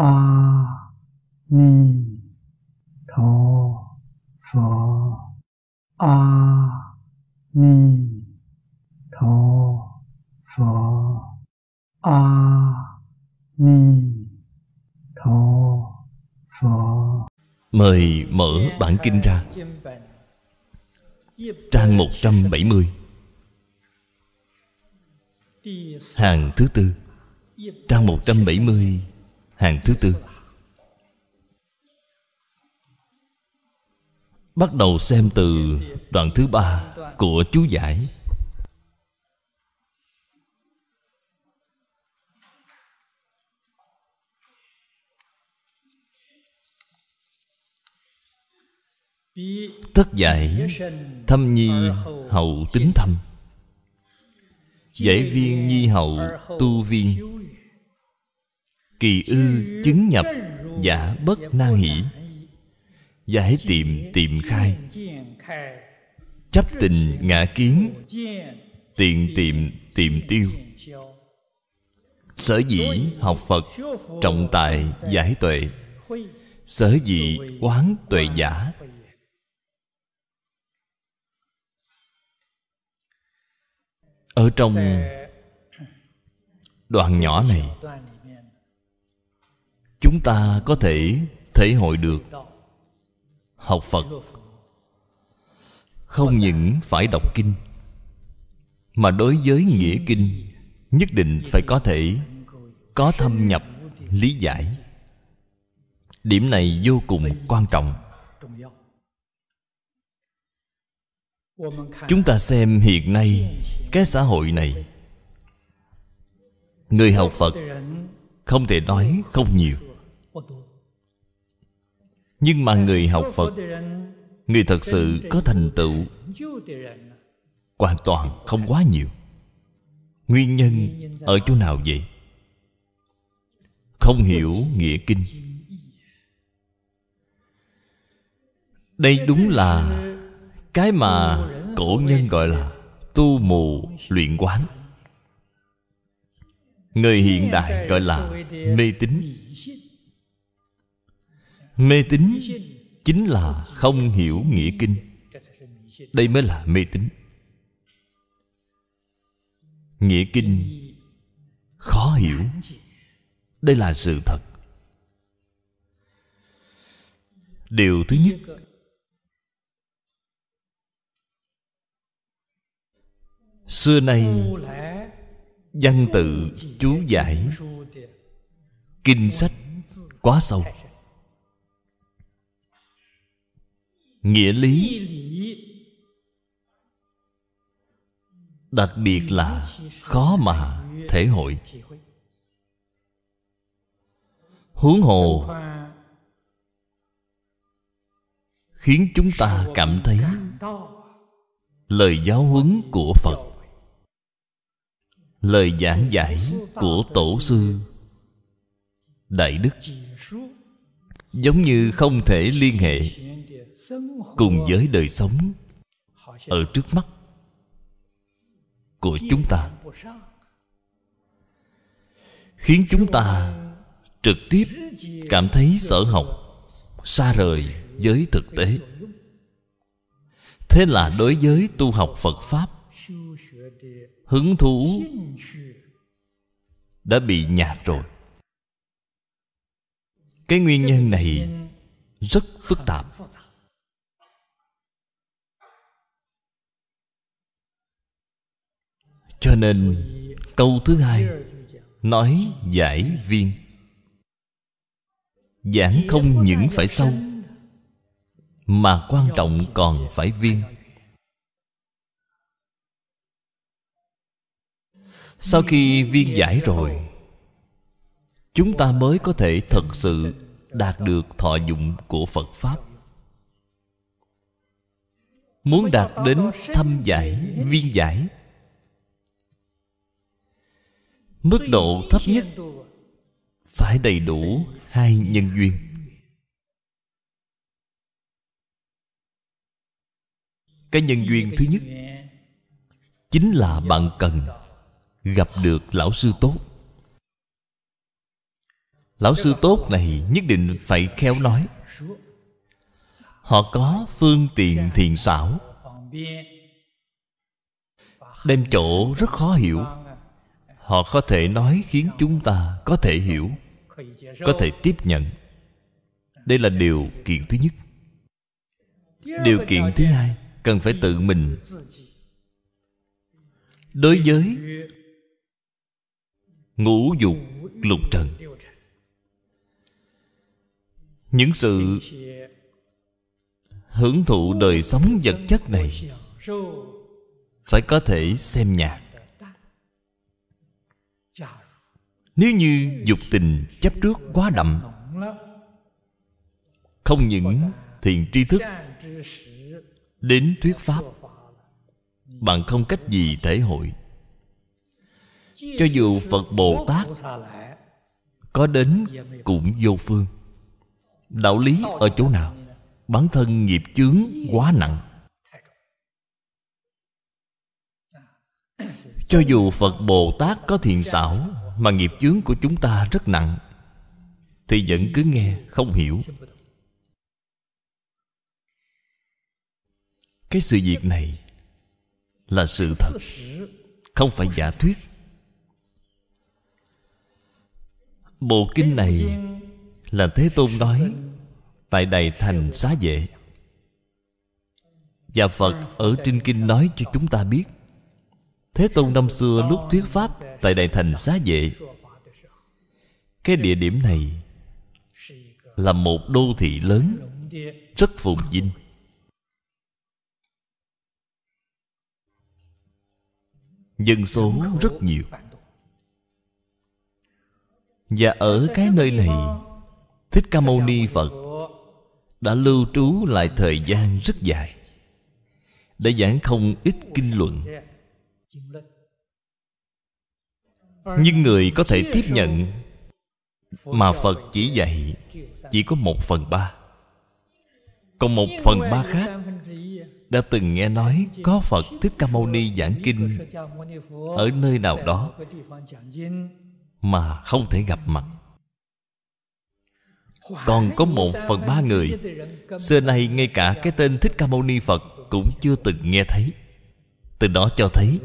a ni tho pho a ni tho pho a ni tho pho Mời mở bản kinh ra. Trang 170 Hàng thứ tư. Trang 170 Hàng thứ tư. Bắt đầu xem từ đoạn thứ ba của chú giải. Tất giải, Thâm nhi, hậu tính thâm. Giải viên nhi hậu tu viên Kỳ ư chứng nhập Giả bất nan hỷ. Giải tiệm tiệm khai. Chấp tình ngã kiến Tiện tiệm tiệm tiêu. Sở dĩ học Phật Trọng tài giải tuệ. Sở dĩ quán tuệ giả. Ở trong đoạn nhỏ này Chúng ta có thể thể hội được Học Phật. Không những phải đọc kinh, Mà đối với nghĩa kinh, Nhất định phải có thể Có thâm nhập lý giải. Điểm này vô cùng quan trọng. Chúng ta xem hiện nay Cái xã hội này. Người học Phật Không thể nói không nhiều. Nhưng mà người học Phật, Người thật sự có thành tựu, Hoàn toàn không quá nhiều. Nguyên nhân ở chỗ nào vậy? Không hiểu nghĩa kinh. Đây đúng là Cái mà cổ nhân gọi là Tu mù luyện quán. Người hiện đại gọi là mê tín. Mê tín chính là không hiểu nghĩa kinh. Đây mới là mê tín. Nghĩa kinh khó hiểu. Đây là sự thật. Điều thứ nhất, Xưa nay Văn tự chú giải Kinh sách quá sâu. Nghĩa lý. Đặc biệt là khó mà thể hội. Huống hồ Khiến chúng ta cảm thấy Lời giáo huấn của Phật lời giảng giải của tổ sư đại đức giống như không thể liên hệ cùng với đời sống ở trước mắt của chúng ta, khiến chúng ta trực tiếp cảm thấy sở học xa rời với thực tế. Thế là đối với tu học phật pháp, hứng thú đã bị nhạt rồi. Cái nguyên nhân này rất phức tạp. Cho nên, câu thứ hai, nói giải viên. Giảng không những phải sâu mà quan trọng còn phải viên. Sau khi viên giải rồi, chúng ta mới có thể thật sự đạt được thọ dụng của phật pháp. Muốn đạt đến thâm giải, viên giải mức độ thấp nhất phải đầy đủ hai nhân duyên. Cái nhân duyên thứ nhất chính là bạn cần gặp được lão sư tốt. Lão sư tốt này nhất định phải khéo nói, họ có phương tiện thiện xảo, đem chỗ rất khó hiểu họ có thể nói khiến chúng ta có thể hiểu, có thể tiếp nhận. Đây là điều kiện thứ nhất. Điều kiện thứ hai, cần phải tự mình. Đối với ngũ dục lục trần, những sự hưởng thụ đời sống vật chất này phải có thể xem nhạc. Nếu như dục tình chấp trước quá đậm, không những thiền tri thức đến thuyết pháp bạn không cách gì thể hội. Cho dù phật bồ tát có đến cũng vô phương. Đạo lý ở chỗ nào? Bản thân nghiệp chướng quá nặng. Cho dù phật bồ tát có thiện xảo mà nghiệp chướng của chúng ta rất nặng. Thì vẫn cứ nghe, không hiểu. Cái sự việc này là sự thật, không phải giả thuyết. Bộ kinh này là thế tôn nói tại đài thành xá vệ. Và phật ở trên kinh nói cho chúng ta biết thế tôn năm xưa lúc thuyết pháp tại đại thành xá vệ. Cái địa điểm này là một đô thị lớn, rất phồn vinh. Dân số rất nhiều. Và ở cái nơi này, thích ca mâu ni phật đã lưu trú lại thời gian rất dài để giảng không ít kinh luận nhưng người có thể tiếp nhận mà phật chỉ dạy chỉ có một phần ba. Còn một phần ba khác đã từng nghe nói có phật thích ca mâu ni giảng kinh ở nơi nào đó mà không thể gặp mặt. Còn có một phần ba người xưa nay ngay cả cái tên thích ca mâu ni phật cũng chưa từng nghe thấy từ đó cho thấy,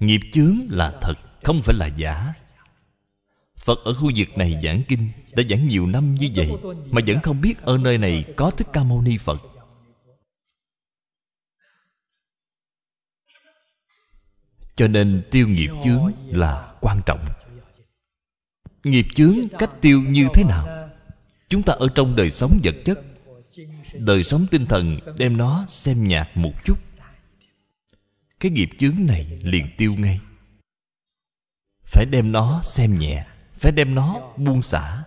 nghiệp chướng là thật, không phải là giả. Phật ở khu vực này giảng kinh, đã giảng nhiều năm như vậy, mà vẫn không biết ở nơi này có thích ca mâu ni phật. Cho nên tiêu nghiệp chướng là quan trọng. Nghiệp chướng cách tiêu như thế nào? Chúng ta ở trong đời sống vật chất, đời sống tinh thần, đem nó xem nhạt một chút cái nghiệp chướng này liền tiêu ngay. Phải đem nó xem nhẹ, phải đem nó buông xả.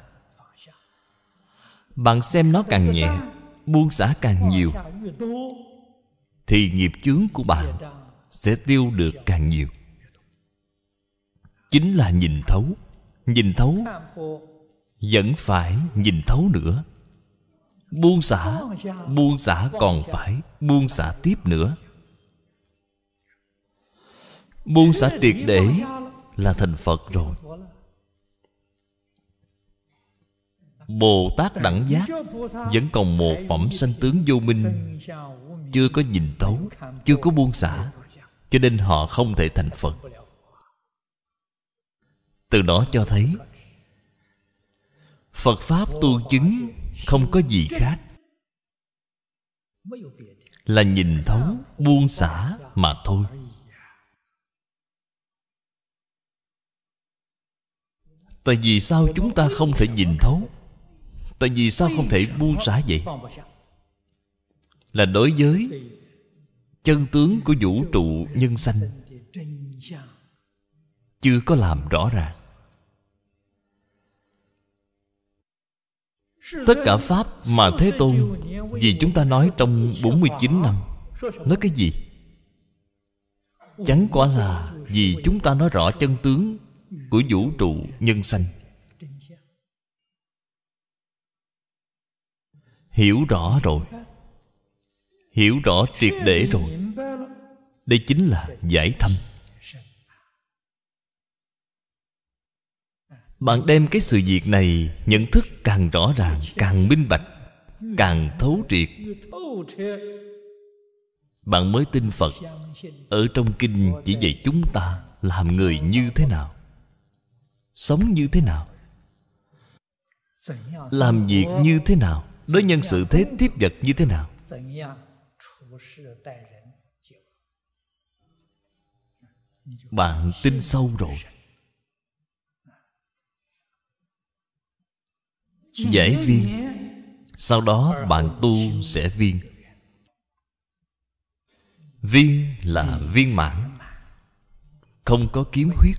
Bạn xem nó càng nhẹ, buông xả càng nhiều, thì nghiệp chướng của bạn sẽ tiêu được càng nhiều. Chính là nhìn thấu nhìn thấu, vẫn phải nhìn thấu nữa. Buông xả buông xả còn phải buông xả tiếp nữa buông xả triệt để là thành phật rồi. Bồ tát đẳng giác vẫn còn một phẩm sanh tướng vô minh, chưa có nhìn thấu, chưa có buông xả, cho nên họ không thể thành phật. Từ đó cho thấy, phật pháp tu chứng không có gì khác là nhìn thấu, buông xả mà thôi. Tại vì sao chúng ta không thể nhìn thấu? Tại vì sao không thể buông xả vậy? Là đối với chân tướng của vũ trụ nhân sanh. Chưa có làm rõ ràng Tất cả Pháp mà Thế Tôn, Vì chúng ta nói trong 49 năm, Nói cái gì? Chẳng quả là Vì chúng ta nói rõ chân tướng của vũ trụ nhân sanh. Hiểu rõ rồi. Hiểu rõ triệt để rồi. Đây chính là giải thâm. Bạn đem cái sự việc này nhận thức càng rõ ràng, càng minh bạch, càng thấu triệt. Bạn mới tin phật. Ở trong kinh chỉ dạy chúng ta làm người như thế nào sống như thế nào? Làm việc như thế nào? Đối nhân sự thế tiếp vật như thế nào? Bạn tin sâu rồi. Giải viên. Sau đó bạn tu sẽ viên. Viên là viên mãn. Không có kiếm khuyết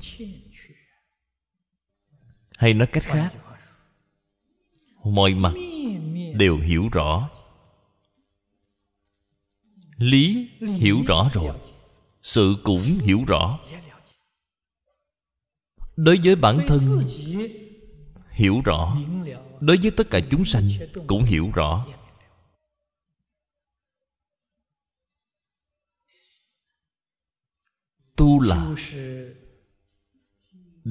hay nói cách khác, mọi mặt đều hiểu rõ. Lý hiểu rõ rồi, sự cũng hiểu rõ. Đối với bản thân, hiểu rõ. Đối với tất cả chúng sanh, cũng hiểu rõ. Tu là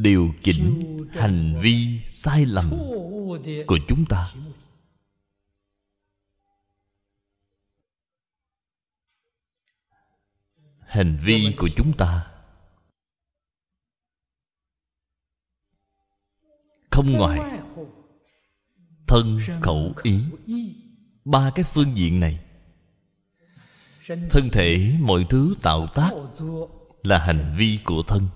điều chỉnh hành vi sai lầm của chúng ta. Hành vi của chúng ta không ngoài thân khẩu ý. Ba cái phương diện này, thân thể mọi thứ tạo tác là hành vi của thân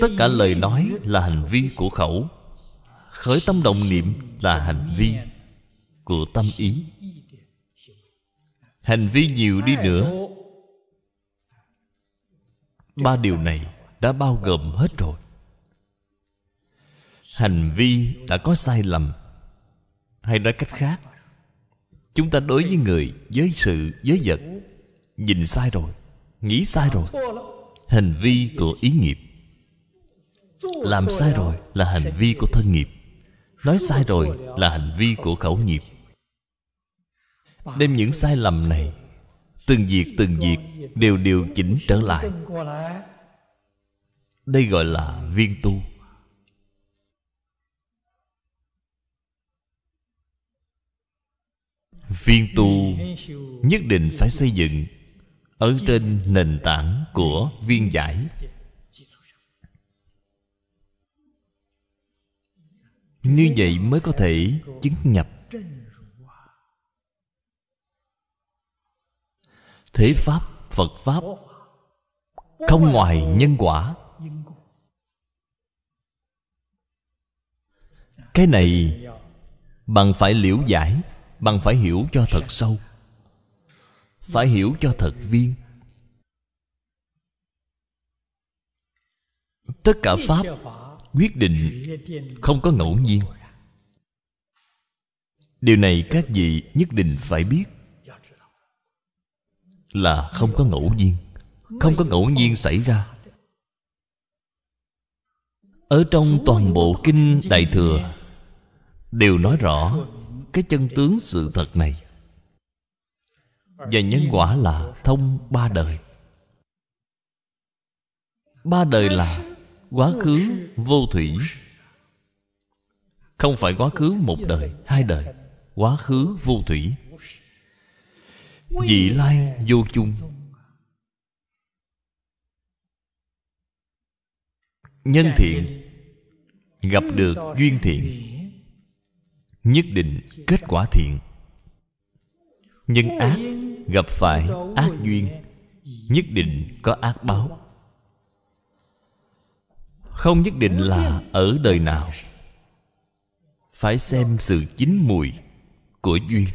tất cả lời nói là hành vi của khẩu. Khởi tâm động niệm là hành vi của tâm ý. Hành vi nhiều đi nữa. Ba điều này đã bao gồm hết rồi. Hành vi đã có sai lầm. Hay nói cách khác, chúng ta đối với người, với sự, với vật, nhìn sai rồi, nghĩ sai rồi. Hành vi của ý nghiệp làm sai rồi là hành vi của thân nghiệp. Nói sai rồi là hành vi của khẩu nghiệp. Đem những sai lầm này từng việc từng việc đều điều chỉnh trở lại. Đây gọi là viên tu. Viên tu nhất định phải xây dựng ở trên nền tảng của viên giải như vậy mới có thể chứng nhập. Thế pháp, phật pháp, không ngoài nhân quả. Cái này, bằng phải liễu giải, bằng phải hiểu cho thật sâu, phải hiểu cho thật viên. Tất cả pháp quyết định không có ngẫu nhiên. Điều này các vị nhất định phải biết là không có ngẫu nhiên, không có ngẫu nhiên xảy ra. Ở trong toàn bộ kinh đại thừa, đều nói rõ cái chân tướng sự thật này. Và nhân quả là thông ba đời. Ba đời là quá khứ vô thủy. Không phải quá khứ một đời hai đời. Quá khứ vô thủy. Vị lai vô chung. Nhân thiện. Gặp được duyên thiện. Nhất định kết quả thiện. Nhân ác gặp phải ác duyên. Nhất định có ác báo không nhất định là ở đời nào. Phải xem sự chín mùi của duyên.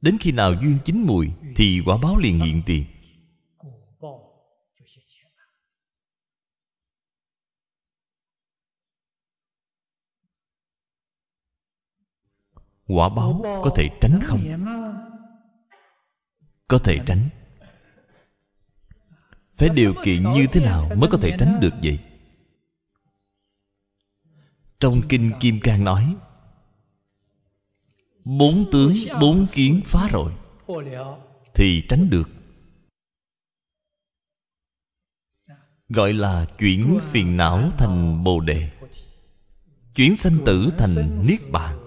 Đến khi nào duyên chín mùi thì quả báo liền hiện tiền. Quả báo có thể tránh không? Có thể tránh. Phải điều kiện như thế nào mới có thể tránh được vậy? Trong kinh kim cang nói, bốn tướng, bốn kiến phá rồi, thì tránh được. Gọi là chuyển phiền não thành bồ đề, chuyển sanh tử thành niết bàn.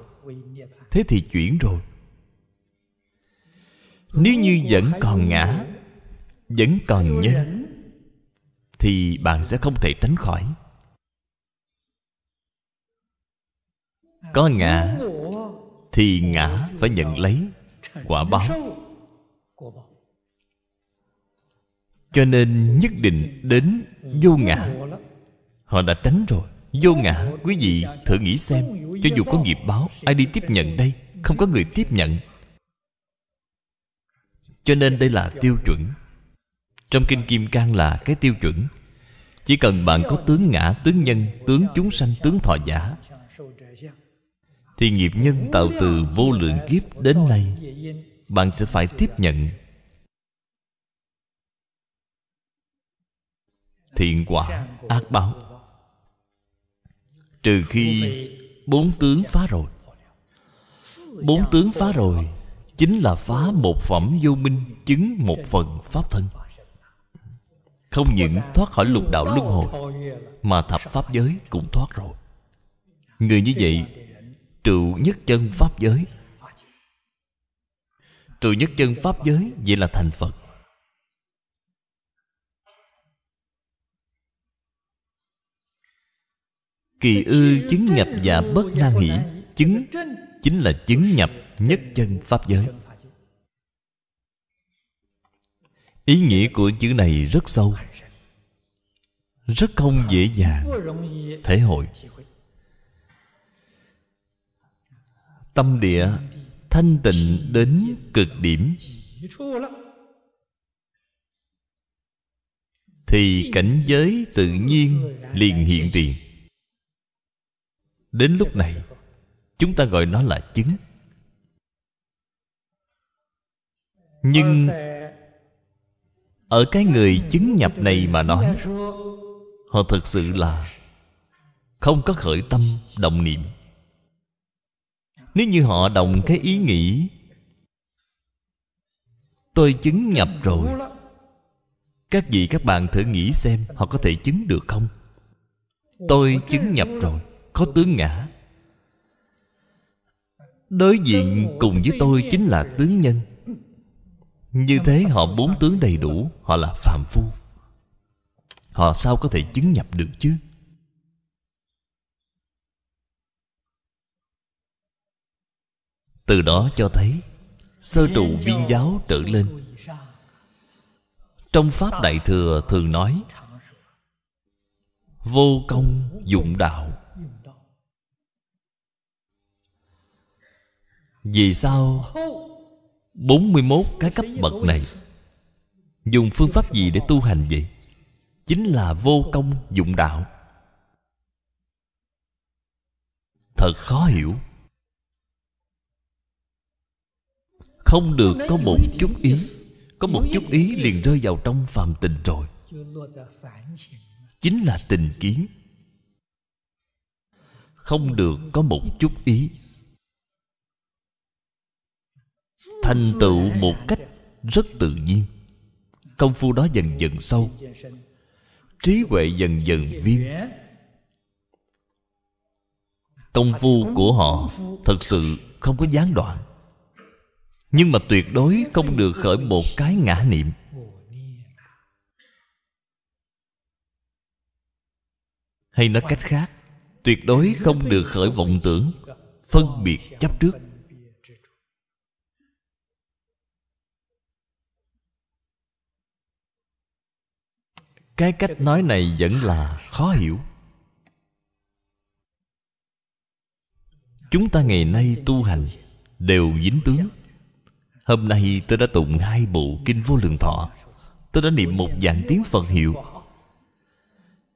Thế thì chuyển rồi. Nếu như vẫn còn ngã, vẫn còn nhân, thì bạn sẽ không thể tránh khỏi. Có ngã thì ngã phải nhận lấy quả báo. Cho nên nhất định đến vô ngã. họ đã tránh rồi. Vô ngã quý vị thử nghĩ xem cho dù có nghiệp báo ai đi tiếp nhận đây? Không có người tiếp nhận. Cho nên đây là tiêu chuẩn. Trong kinh kim cang là cái tiêu chuẩn. Chỉ cần bạn có tướng ngã tướng nhân tướng chúng sanh tướng thọ giả thì nghiệp nhân tạo từ vô lượng kiếp đến nay, bạn sẽ phải tiếp nhận. Thiện quả ác báo. Trừ khi bốn tướng phá rồi. Bốn tướng phá rồi chính là phá một phẩm vô minh, chứng một phần pháp thân. Không những thoát khỏi lục đạo luân hồi, mà thập pháp giới cũng thoát rồi. Người như vậy trụ nhất chân pháp giới. Trụ nhất chân pháp giới, vậy là thành phật. Kỳ ư chứng nhập và bất na hỷ, chứng, chính là chứng nhập nhất chân pháp giới. Ý nghĩa của chữ này rất sâu, rất không dễ dàng thể hội. Tâm địa, thanh tịnh đến cực điểm. Thì cảnh giới tự nhiên liền hiện tiền. Đến lúc này, chúng ta gọi nó là chứng. Nhưng ở cái người chứng nhập này mà nói, họ thực sự là không có khởi tâm động niệm nếu như họ đồng cái ý nghĩ, tôi chứng nhập rồi. Các vị, các bạn thử nghĩ xem, họ có thể chứng được không? Tôi chứng nhập rồi, có tướng ngã. Đối diện cùng với tôi chính là tướng nhân. Như thế họ bốn tướng đầy đủ, họ là phạm phu. Họ sao có thể chứng nhập được chứ? Từ đó cho thấy sơ trụ viên giáo trở lên. trong pháp đại thừa thường nói vô công dụng đạo. Vì sao 41 cái cấp bậc này Dùng phương pháp gì để tu hành vậy? Chính là vô công dụng đạo. Thật khó hiểu Không được có một chút ý. Có một chút ý liền rơi vào trong phàm tình rồi. Chính là tình kiến. Không được có một chút ý. Thành tựu một cách rất tự nhiên. Công phu đó dần dần sâu. Trí huệ dần dần viên. Công phu của họ thật sự không có gián đoạn nhưng mà tuyệt đối không được khởi một cái ngã niệm. Hay nói cách khác, tuyệt đối không được khởi vọng tưởng, phân biệt chấp trước. Cái cách nói này vẫn là khó hiểu. Chúng ta ngày nay tu hành đều dính tướng hôm nay tôi đã tụng hai bộ kinh vô lượng thọ. Tôi đã niệm một vạn tiếng phật hiệu.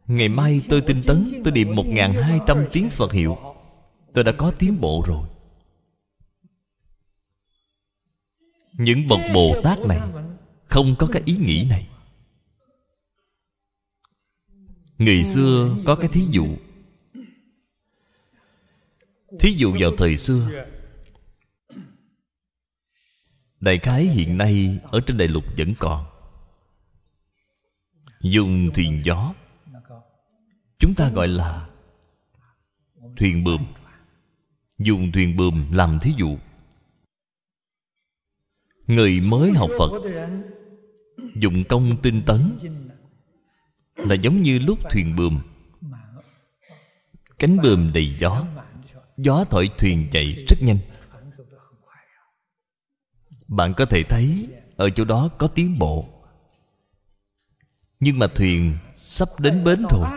Ngày mai tôi tinh tấn, tôi niệm một ngàn hai trăm tiếng phật hiệu. Tôi đã có tiến bộ rồi. Những bậc bồ tát này không có cái ý nghĩ này. Người xưa có cái thí dụ. Thí dụ vào thời xưa đại khái hiện nay ở trên đại lục vẫn còn. Dùng thuyền gió, chúng ta gọi là thuyền buồm dùng thuyền buồm làm thí dụ. Người mới học phật, dụng công tinh tấn, là giống như lúc thuyền buồm cánh buồm đầy gió gió thổi thuyền chạy rất nhanh bạn có thể thấy, ở chỗ đó có tiến bộ. Nhưng mà thuyền sắp đến bến rồi.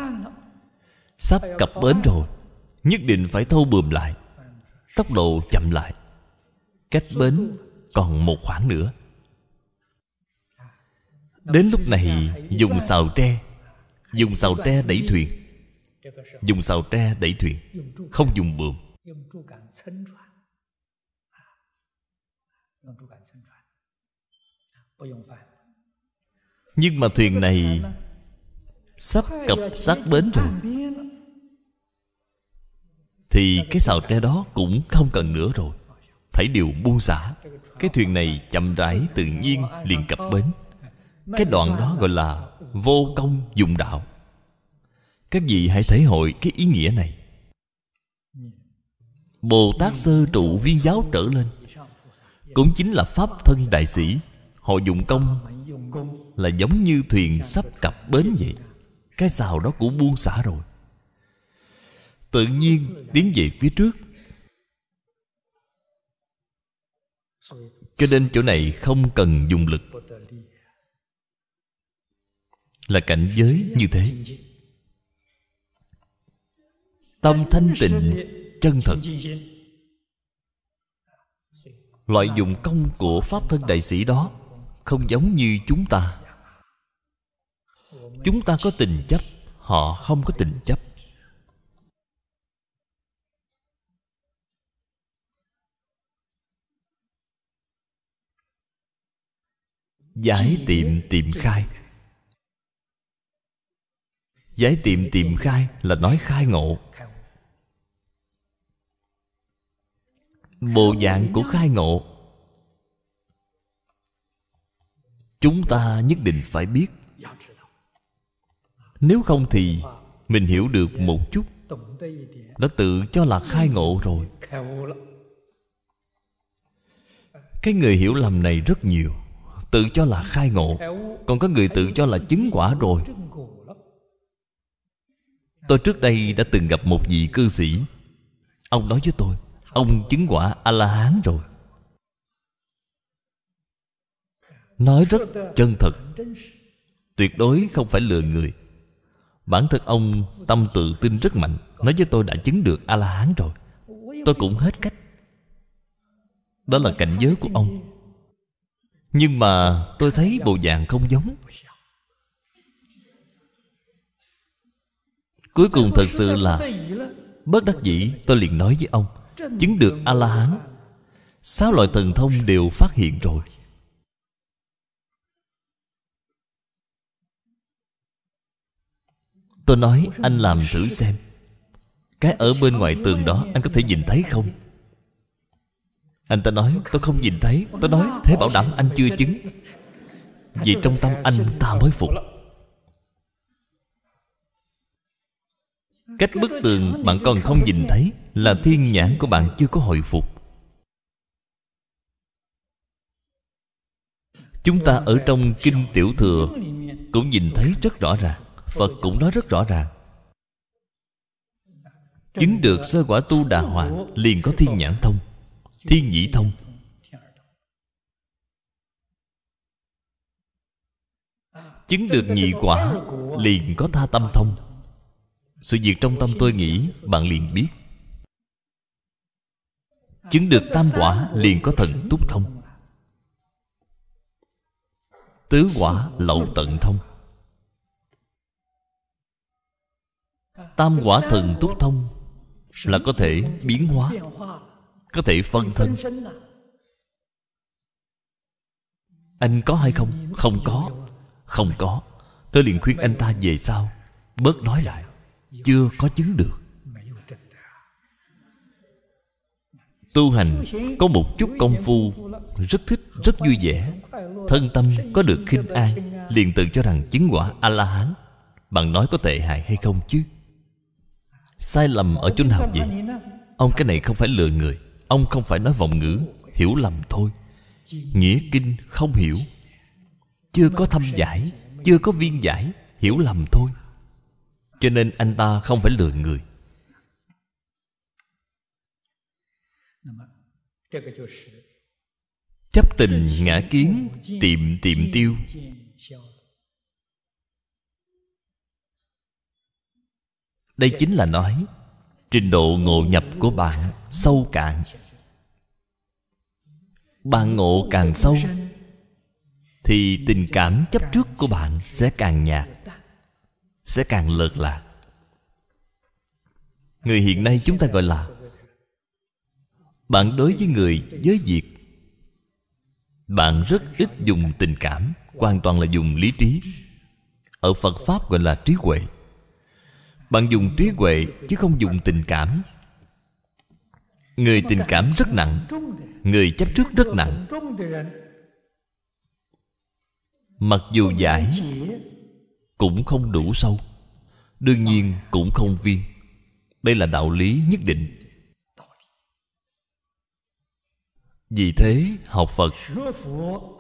Sắp cập bến rồi. Nhất định phải thâu bườm lại. Tốc độ chậm lại. Cách bến còn một khoảng nữa. Đến lúc này, dùng xào tre. Dùng xào tre đẩy thuyền. Dùng xào tre đẩy thuyền. Không dùng buồm nhưng mà thuyền này sắp cập sát bến rồi. Thì cái xào tre đó cũng không cần nữa rồi. Thấy điều buông xả, cái thuyền này chậm rãi tự nhiên liền cập bến. Cái đoạn đó gọi là vô công dùng đạo. Các vị hãy thể hội cái ý nghĩa này. Bồ tát sơ trụ viên giáo trở lên, cũng chính là pháp thân đại sĩ họ dụng công là giống như thuyền sắp cập bến vậy. Cái xào đó cũng buông xả rồi. Tự nhiên tiến về phía trước. Cho nên chỗ này không cần dùng lực. Là cảnh giới như thế. Tâm thanh tịnh, chân thật. Loại dụng công của pháp thân đại sĩ đó không giống như chúng ta. Chúng ta có tình chấp, họ không có tình chấp. Giải tiệm tiệm khai. Giải tiệm tiệm khai là nói khai ngộ. Bộ dạng của khai ngộ chúng ta nhất định phải biết. Nếu không thì mình hiểu được một chút. Đã tự cho là khai ngộ rồi. Cái người hiểu lầm này rất nhiều. Tự cho là khai ngộ. Còn có người tự cho là chứng quả rồi. Tôi trước đây đã từng gặp một vị cư sĩ. Ông nói với tôi, ông chứng quả a la hán rồi. Nói rất chân thật. Tuyệt đối không phải lừa người. Bản thân ông tâm tự tin rất mạnh. Nói với tôi đã chứng được a la hán rồi. Tôi cũng hết cách. Đó là cảnh giới của ông. Nhưng mà tôi thấy bộ dạng không giống. Cuối cùng thật sự là bất đắc dĩ, tôi liền nói với ông, chứng được a la hán sáu loại thần thông đều phát hiện rồi. Tôi nói anh làm thử xem. Cái ở bên ngoài tường đó anh có thể nhìn thấy không? Anh ta nói, tôi không nhìn thấy. Tôi nói, thế bảo đảm anh chưa chứng. Vì trong tâm anh ta mới phục. Cách bức tường bạn còn không nhìn thấy là thiên nhãn của bạn chưa có hồi phục. Chúng ta ở trong kinh tiểu thừa cũng nhìn thấy rất rõ ràng phật cũng nói rất rõ ràng. Chứng được sơ quả tu đà hoàng liền có thiên nhãn thông, thiên nhĩ thông. Chứng được nhị quả, liền có tha tâm thông. Sự việc trong tâm tôi nghĩ, bạn liền biết. Chứng được tam quả, liền có thần túc thông. Tứ quả, lậu tận thông. Tam quả thần túc thông là có thể biến hóa, có thể phân thân. Anh có hay không? Không có. Không có. Tôi liền khuyên anh ta về sau, bớt nói lại. Chưa có chứng được. Tu hành có một chút công phu rất thích, rất vui vẻ. Thân tâm có được khinh an liền tự cho rằng chứng quả a la hán bạn nói có tệ hại hay không chứ? Sai lầm ở chỗ nào vậy? Ông cái này không phải lừa người, ông không phải nói vọng ngữ, hiểu lầm thôi. Nghĩa kinh không hiểu. Chưa có thâm giải, chưa có viên giải, hiểu lầm thôi. Cho nên anh ta không phải lừa người. Chấp tình ngã kiến tiệm tiệm tiêu. Đây chính là nói, trình độ ngộ nhập của bạn sâu cạn bạn ngộ càng sâu, thì tình cảm chấp trước của bạn sẽ càng nhạt, sẽ càng lợt lạc. Người hiện nay chúng ta gọi là, bạn đối với người với việc. Bạn rất ít dùng tình cảm, hoàn toàn là dùng lý trí. Ở phật pháp gọi là trí huệ bạn dùng trí huệ chứ không dùng tình cảm. Người tình cảm rất nặng, người chấp trước rất nặng. Mặc dù giải, cũng không đủ sâu. Đương nhiên cũng không viên. Đây là đạo lý nhất định. Vì thế, học phật,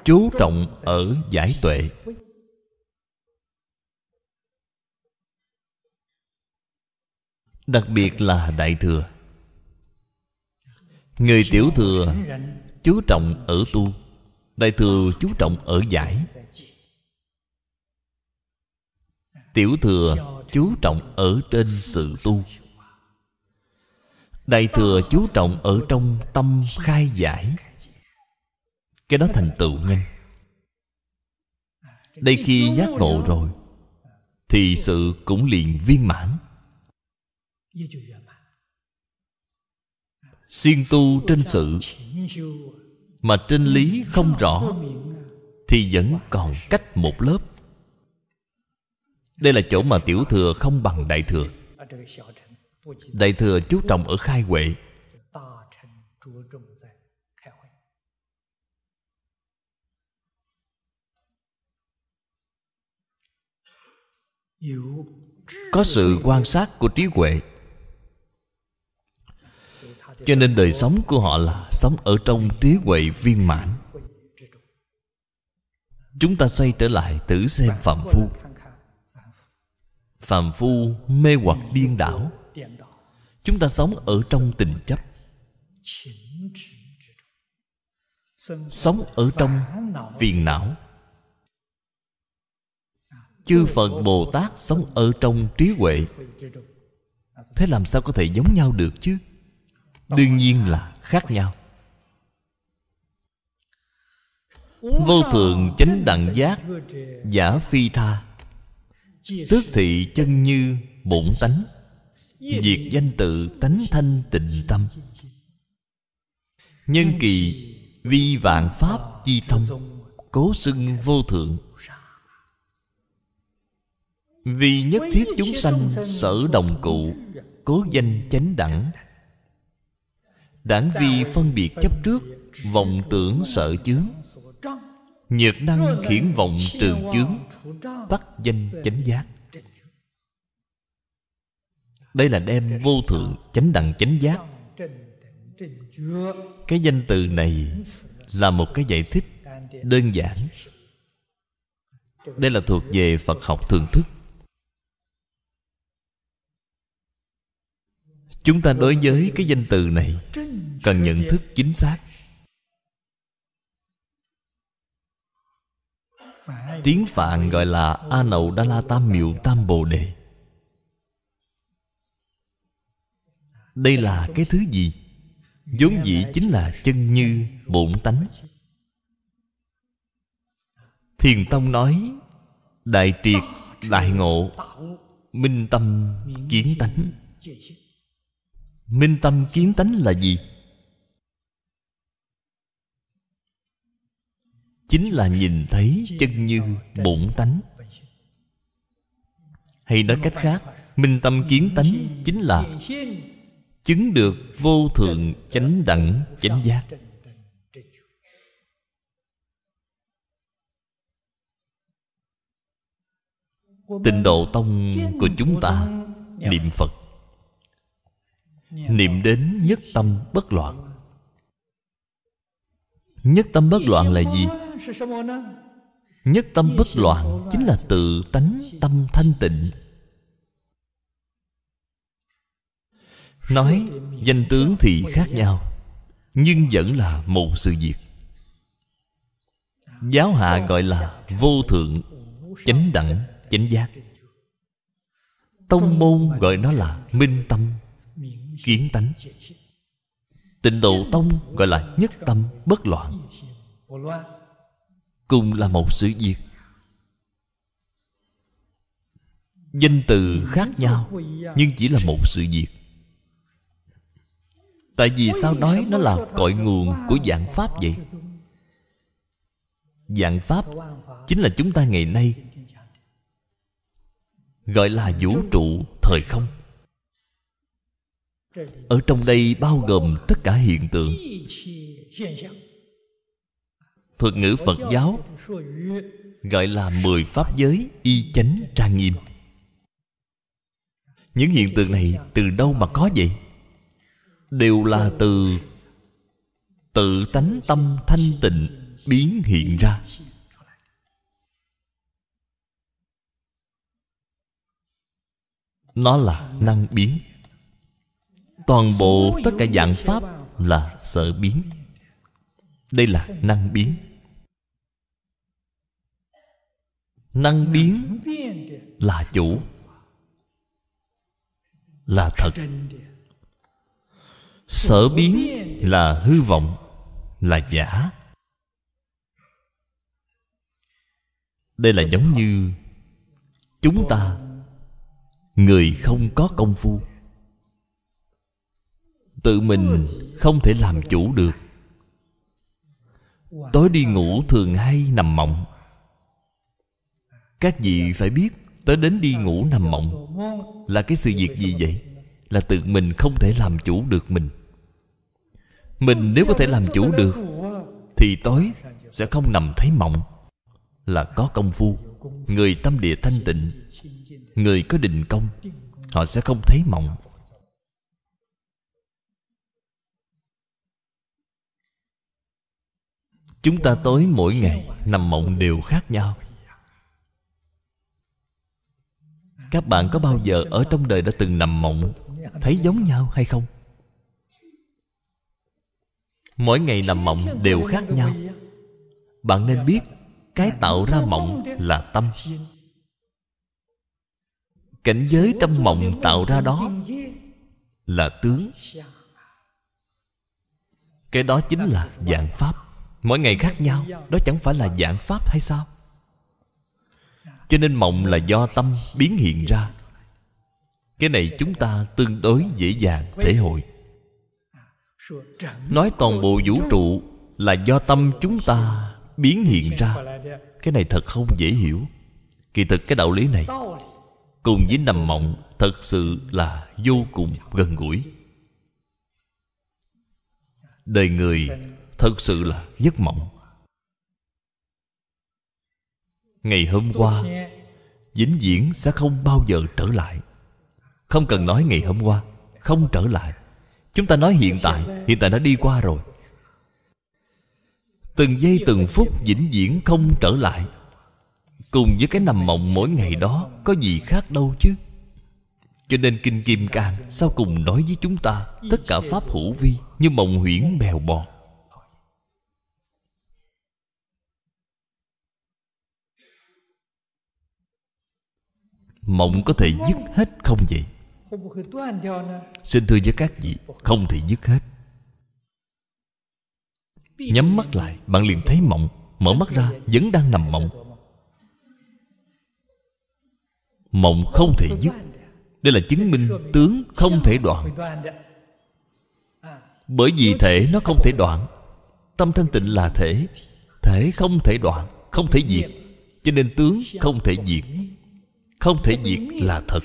chú trọng ở giải tuệ. Đặc biệt là đại thừa. Người tiểu thừa chú trọng ở tu, đại thừa chú trọng ở giải. Tiểu thừa chú trọng ở trên sự tu. Đại thừa chú trọng ở trong tâm khai giải. Cái đó thành tựu nhanh. Đây khi giác ngộ rồi, thì sự cũng liền viên mãn siêng tu trên sự mà trên lý không rõ, thì vẫn còn cách một lớp. Đây là chỗ mà tiểu thừa không bằng đại thừa. Đại thừa chú trọng ở khai huệ. Có sự quan sát của trí huệ cho nên đời sống của họ là sống ở trong trí huệ viên mãn. Chúng ta xoay trở lại thử xem phạm phu. Phạm phu mê hoặc điên đảo. Chúng ta sống ở trong tình chấp. Sống ở trong phiền não. Chư phật bồ tát sống ở trong trí huệ. Thế làm sao có thể giống nhau được chứ? Đương nhiên là khác nhau. Vô thượng chánh đẳng giác, giả phi tha. Tước thị chân như bổn tánh, diệt danh tự tánh thanh tịnh tâm. Nhân kỳ vi vạn pháp chi thông, cố xưng vô thượng. Vì nhất thiết chúng sanh sở đồng cụ, cố danh chánh đẳng Đáng vi phân biệt chấp trước, vọng tưởng sợ chướng. Nhược năng khiển vọng trừ chướng, tắc danh chánh giác. Đây là đem vô thượng chánh đẳng chánh giác. Cái danh từ này là một cái giải thích đơn giản. Đây là thuộc về phật học thường thức. Chúng ta đối với cái danh từ này cần nhận thức chính xác. Tiếng phạn gọi là a nậu đa la tam miệu tam bồ đề. Đây là cái thứ gì? Vốn dĩ chính là chân như bổn tánh. Thiền tông nói, đại triệt, đại ngộ, minh tâm, kiến tánh minh tâm kiến tánh là gì? Chính là nhìn thấy chân như bổn tánh. Hay nói cách khác, minh tâm kiến tánh chính là chứng được vô thượng chánh đẳng, chánh giác. Tịnh độ tông của chúng ta, niệm phật Dạ. niệm đến nhất tâm bất loạn. Nhất tâm bất loạn là gì? Nhất tâm bất loạn chính là tự tánh tâm thanh tịnh. Nói danh tướng thì khác nhau, nhưng vẫn là một sự việc. Giáo hạ gọi là vô thượng, chánh đẳng, chánh giác. Tông môn gọi nó là minh tâm kiến tánh. Tịnh độ tông gọi là nhất tâm bất loạn. Cùng là một sự việc. Danh từ khác nhau, nhưng chỉ là một sự việc. Tại vì sao nói nó là cội nguồn của dạng pháp vậy? Dạng pháp chính là chúng ta ngày nay gọi là vũ trụ thời không ở trong đây bao gồm tất cả hiện tượng. Thuật ngữ phật giáo gọi là mười pháp giới y chánh trang nghiêm. Những hiện tượng này từ đâu mà có vậy? Đều là từ tự tánh tâm thanh tịnh biến hiện ra. Nó là năng biến toàn bộ tất cả dạng pháp là sở biến. Đây là năng biến. Năng biến là chủ, là thật. Sở biến là hư vọng, là giả. Đây là giống như chúng ta, người không có công phu tự mình không thể làm chủ được. Tối đi ngủ thường hay nằm mộng. Các vị phải biết, tới đến đi ngủ nằm mộng là cái sự việc gì vậy? Là tự mình không thể làm chủ được mình. Mình nếu có thể làm chủ được, thì tối sẽ không nằm thấy mộng. Là có công phu. Người tâm địa thanh tịnh, người có định công, họ sẽ không thấy mộng. Chúng ta tối mỗi ngày nằm mộng đều khác nhau. Các bạn có bao giờ ở trong đời đã từng nằm mộng, thấy giống nhau hay không? Mỗi ngày nằm mộng đều khác nhau. Bạn nên biết cái tạo ra mộng là tâm. Cảnh giới trong mộng tạo ra đó là tướng. Cái đó chính là dạng pháp mỗi ngày khác nhau, đó chẳng phải là giảng pháp hay sao? Cho nên mộng là do tâm biến hiện ra. Cái này chúng ta tương đối dễ dàng thể hội. Nói toàn bộ vũ trụ là do tâm chúng ta biến hiện ra. Cái này thật không dễ hiểu. Kỳ thực cái đạo lý này, cùng với nằm mộng, thật sự là vô cùng gần gũi. Đời người thật sự là giấc mộng. Ngày hôm qua, vĩnh viễn sẽ không bao giờ trở lại. Không cần nói ngày hôm qua, không trở lại. Chúng ta nói hiện tại hiện tại đã đi qua rồi. Từng giây từng phút vĩnh viễn không trở lại. Cùng với cái nằm mộng mỗi ngày đó, có gì khác đâu chứ? Cho nên kinh kim cang sau cùng nói với chúng ta tất cả pháp hữu vi như mộng huyễn bèo bọt? Mộng có thể dứt hết không vậy? Xin thưa với các vị, không thể dứt hết. Nhắm mắt lại, bạn liền thấy mộng. Mở mắt ra, vẫn đang nằm mộng. Mộng không thể dứt. Đây là chứng minh tướng không thể đoạn. Bởi vì thể nó không thể đoạn. Tâm thanh tịnh là thể. Thể không thể đoạn, không thể diệt. Cho nên tướng không thể diệt không thể diệt là thật,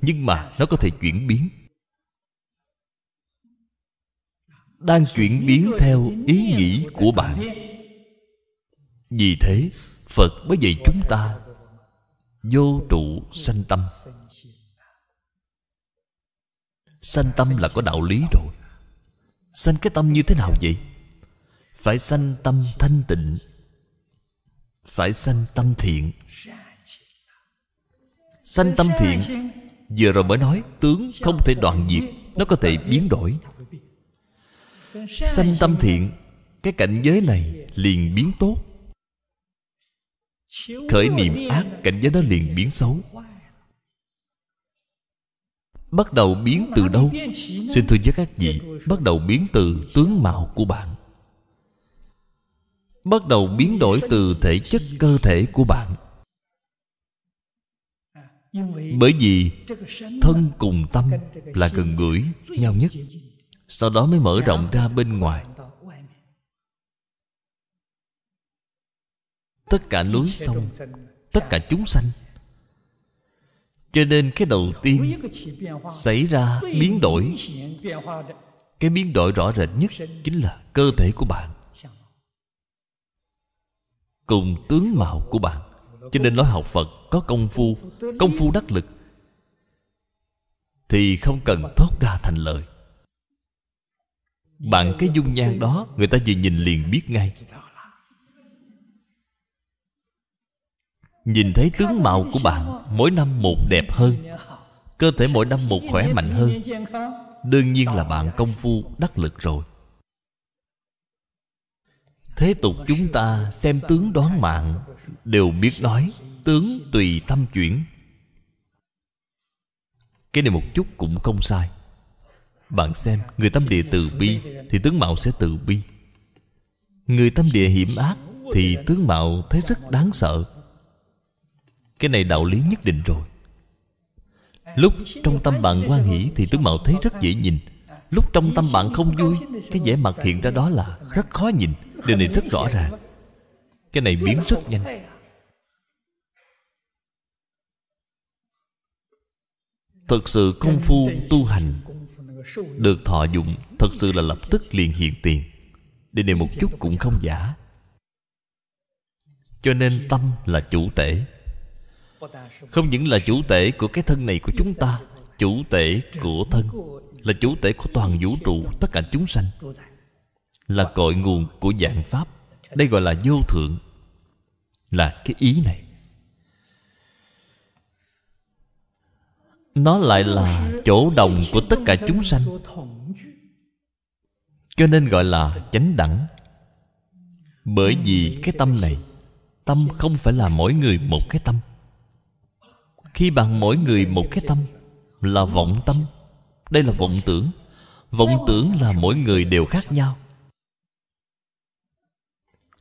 nhưng mà nó có thể chuyển biến. Đang chuyển biến theo ý nghĩ của bạn. Vì thế, phật mới dạy chúng ta vô trụ sanh tâm. Sanh tâm là có đạo lý rồi. Sanh cái tâm như thế nào vậy? Phải sanh tâm thanh tịnh, phải sanh tâm thiện sanh tâm thiện. Vừa rồi mới nói tướng không thể đoạn diệt, nó có thể biến đổi. Sanh tâm thiện, cái cảnh giới này liền biến tốt. Khởi niệm ác, cảnh giới đó liền biến xấu. Bắt đầu biến từ đâu? Xin thưa với các vị, bắt đầu biến từ tướng mạo của bạn. Bắt đầu biến đổi từ thể chất cơ thể của bạn bởi vì thân cùng tâm là gần gũi nhau nhất. sau đó mới mở rộng ra bên ngoài. Tất cả núi sông tất cả chúng sanh. Cho nên cái đầu tiên xảy ra biến đổi. cái biến đổi rõ rệt nhất chính là cơ thể của bạn cùng tướng mạo của bạn cho nên nói học phật có công phu công phu đắc lực, thì không cần thốt ra thành lời. Bạn cái dung nhan đó, người ta vừa nhìn liền biết ngay. Nhìn thấy tướng mạo của bạn, mỗi năm một đẹp hơn, cơ thể mỗi năm một khỏe mạnh hơn. Đương nhiên là bạn công phu, đắc lực rồi thế tục chúng ta xem tướng đoán mạng, đều biết nói, tướng tùy tâm chuyển. Cái này một chút cũng không sai. Bạn xem, người tâm địa từ bi thì tướng mạo sẽ từ bi. Người tâm địa hiểm ác thì tướng mạo thấy rất đáng sợ. Cái này đạo lý nhất định rồi. Lúc trong tâm bạn quan hỷ thì tướng mạo thấy rất dễ nhìn. Lúc trong tâm bạn không vui, cái vẻ mặt hiện ra đó là rất khó nhìn điều này rất rõ ràng. Cái này biến rất nhanh. Thực sự công phu tu hành được thọ dụng thật sự là lập tức liền hiện tiền. Điều này một chút cũng không giả. Cho nên tâm là chủ tể. Không những là chủ tể của cái thân này của chúng ta, chủ tể của thân là chủ tể của toàn vũ trụ, tất cả chúng sanh là cội nguồn của dạng pháp. Đây gọi là vô thượng. Là cái ý này. Nó lại là chỗ đồng của tất cả chúng sanh. Cho nên gọi là chánh đẳng. Bởi vì cái tâm này, tâm không phải là mỗi người một cái tâm. Khi bằng mỗi người một cái tâm, là vọng tâm. Đây là vọng tưởng. Vọng tưởng là mỗi người đều khác nhau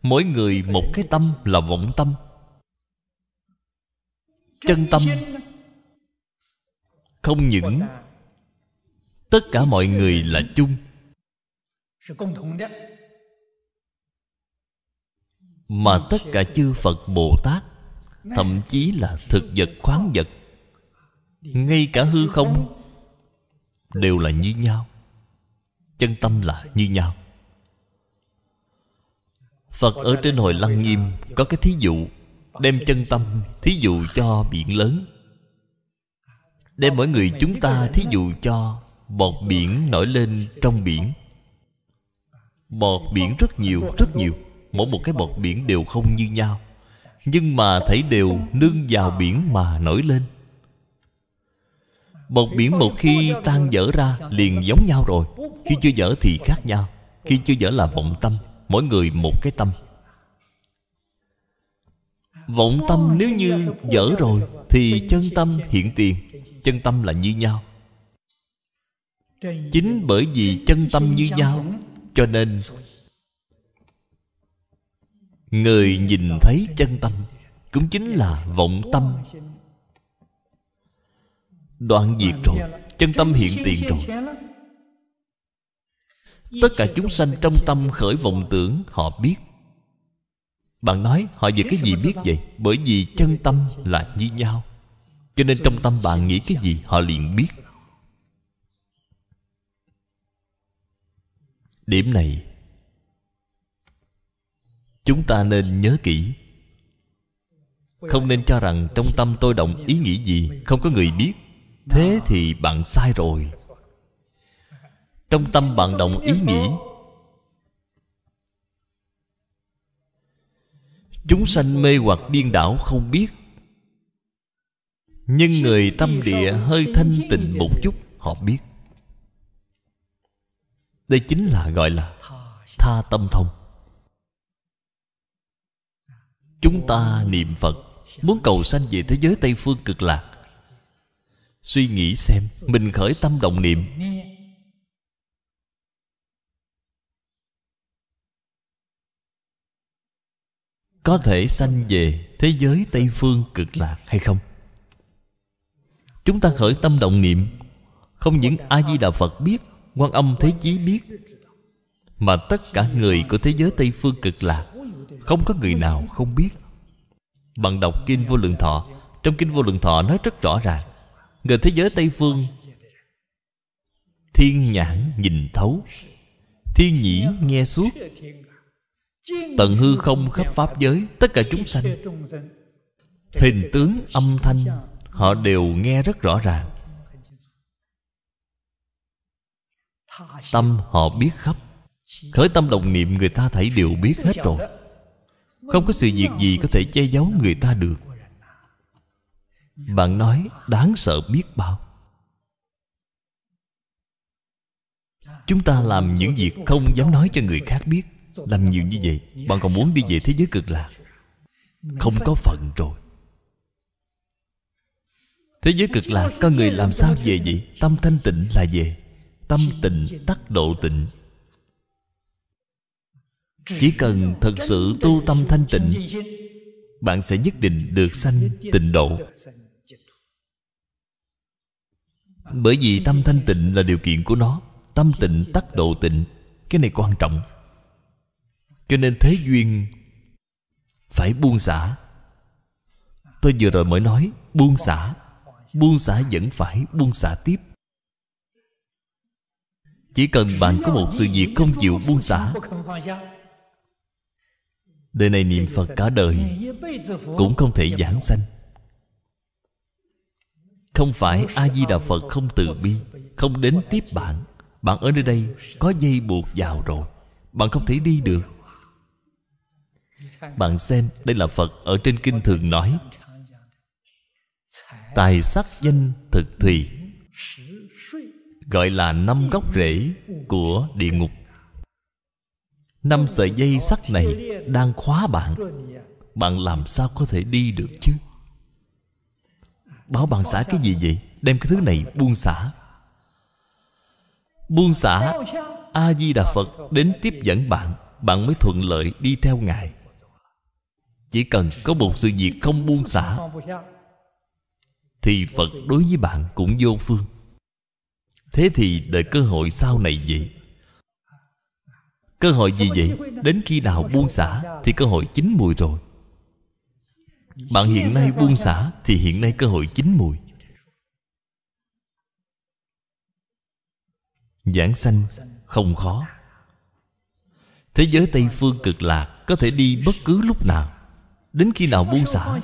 mỗi người một cái tâm là vọng tâm. Chân tâm không những tất cả mọi người là chung. Mà tất cả chư phật bồ tát, thậm chí là thực vật khoáng vật, ngay cả hư không, đều là như nhau. Chân tâm là như nhau phật ở trên hồi lăng nghiêm có cái thí dụ, đem chân tâm thí dụ cho biển lớn. Đem mỗi người chúng ta thí dụ cho bọt biển nổi lên trong biển. Bọt biển rất nhiều rất nhiều. Mỗi một cái bọt biển đều không như nhau. Nhưng mà thấy đều nương vào biển mà nổi lên. Bọt biển một khi tan dở ra, liền giống nhau rồi. Khi chưa dở thì khác nhau. Khi chưa dở là vọng tâm. Mỗi người một cái tâm. Vọng tâm nếu như dở rồi Thì chân tâm hiện tiền, Chân tâm là như nhau. Chính bởi vì chân tâm như nhau, Cho nên Người nhìn thấy chân tâm Cũng chính là vọng tâm. Đoạn diệt rồi, Chân tâm hiện tiền rồi. Tất cả chúng sanh trong tâm khởi vọng tưởng, Họ biết. Bạn nói, họ về cái gì biết vậy? Bởi vì chân tâm là như nhau. Cho nên trong tâm bạn nghĩ cái gì, Họ liền biết. Điểm này, Chúng ta nên nhớ kỹ. Không nên cho rằng trong tâm tôi động ý nghĩ gì, Không có người biết. Thế thì bạn sai rồi trong tâm bạn động ý nghĩ. Chúng sanh mê hoặc điên đảo không biết, nhưng người tâm địa hơi thanh tịnh một chút, họ biết. Đây chính là gọi là tha tâm thông. Chúng ta niệm phật, muốn cầu sanh về thế giới tây phương cực lạc. Suy nghĩ xem, mình khởi tâm động niệm có thể sanh về thế giới tây phương cực lạc hay không? Chúng ta khởi tâm động niệm. Không những a di đà phật biết, quan âm thế chí biết, mà tất cả người của thế giới tây phương cực lạc không có người nào không biết. Bằng đọc kinh vô lượng thọ, trong kinh vô lượng thọ nói rất rõ ràng, người thế giới tây phương thiên nhãn nhìn thấu, thiên nhĩ nghe suốt tận hư không khắp pháp giới, tất cả chúng sanh. Hình tướng âm thanh, họ đều nghe rất rõ ràng. Tâm họ biết khắp. Khởi tâm đồng niệm người ta thấy đều biết hết rồi. Không có sự việc gì có thể che giấu người ta được. Bạn nói, đáng sợ biết bao. Chúng ta làm những việc không dám nói cho người khác biết làm nhiều như vậy, bạn còn muốn đi về thế giới cực lạc. Không có phận rồi. Thế giới cực lạc có người làm sao về vậy? Tâm thanh tịnh là về. Tâm tịnh, tắc độ tịnh. Chỉ cần thật sự tu tâm thanh tịnh, bạn sẽ nhất định được sanh tịnh độ. Bởi vì tâm thanh tịnh là điều kiện của nó. Tâm tịnh, tắc độ tịnh. Cái này quan trọng cho nên thế duyên phải buông xả. Tôi vừa rồi mới nói, buông xả. Buông xả vẫn phải buông xả tiếp. Chỉ cần bạn có một sự việc không chịu buông xả. Đời này niệm phật cả đời cũng không thể giảng sanh. Không phải a di đà phật không từ bi, không đến tiếp bạn. Bạn ở nơi đây có dây buộc vào rồi, bạn không thể đi được bạn xem, đây là phật ở trên kinh thường nói, tài sắc danh thực thùy gọi là năm gốc rễ của địa ngục. Năm sợi dây sắt này đang khóa bạn. Bạn làm sao có thể đi được chứ? Bảo bạn xả cái gì vậy? Đem cái thứ này buông xả. Buông xả, a di đà phật đến tiếp dẫn bạn. Bạn mới thuận lợi đi theo ngài chỉ cần có một sự việc không buông xả, thì phật đối với bạn cũng vô phương. Thế thì đợi cơ hội sau này vậy. Cơ hội gì vậy? Đến khi nào buông xả thì cơ hội chín mùi rồi. Bạn hiện nay buông xả thì hiện nay cơ hội chín mùi. Giảng sanh không khó. Thế giới tây phương cực lạc có thể đi bất cứ lúc nào đến khi nào buông xả,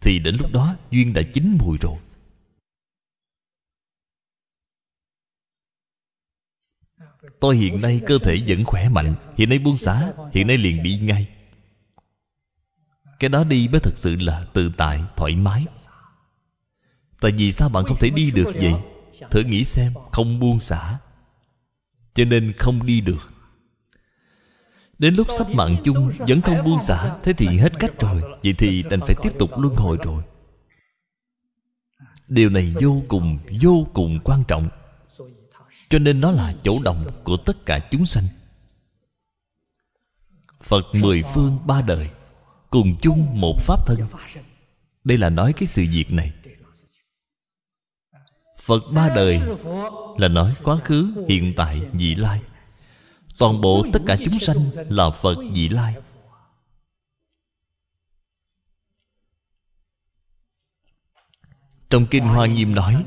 thì đến lúc đó duyên đã chín mùi rồi. Tôi hiện nay cơ thể vẫn khỏe mạnh, hiện nay buông xả, hiện nay liền đi ngay. Cái đó đi mới thật sự là tự tại, thoải mái. Tại vì sao bạn không thể đi được vậy? Thử nghĩ xem, không buông xả, cho nên không đi được. Đến lúc sắp mạng chung Vẫn không buông xả Thế thì hết cách rồi. Vậy thì đành phải tiếp tục luân hồi rồi. Điều này vô cùng Vô cùng quan trọng. Cho nên nó là chỗ đồng Của tất cả chúng sanh. Phật mười phương ba đời Cùng chung một pháp thân. Đây là nói cái sự việc này. Phật ba đời Là nói quá khứ, hiện tại, vị lai toàn bộ tất cả chúng sanh là phật vị lai. Trong kinh hoa nghiêm nói,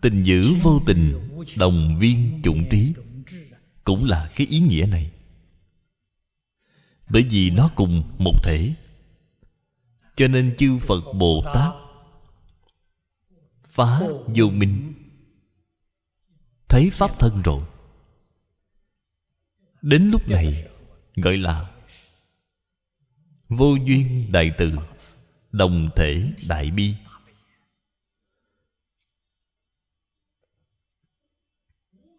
tình giữ vô tình, đồng viên chủng trí. Cũng là cái ý nghĩa này. Bởi vì nó cùng một thể. Cho nên chư phật bồ tát phá vô minh, thấy pháp thân rồi đến lúc này, gọi là vô duyên đại từ, đồng thể đại bi.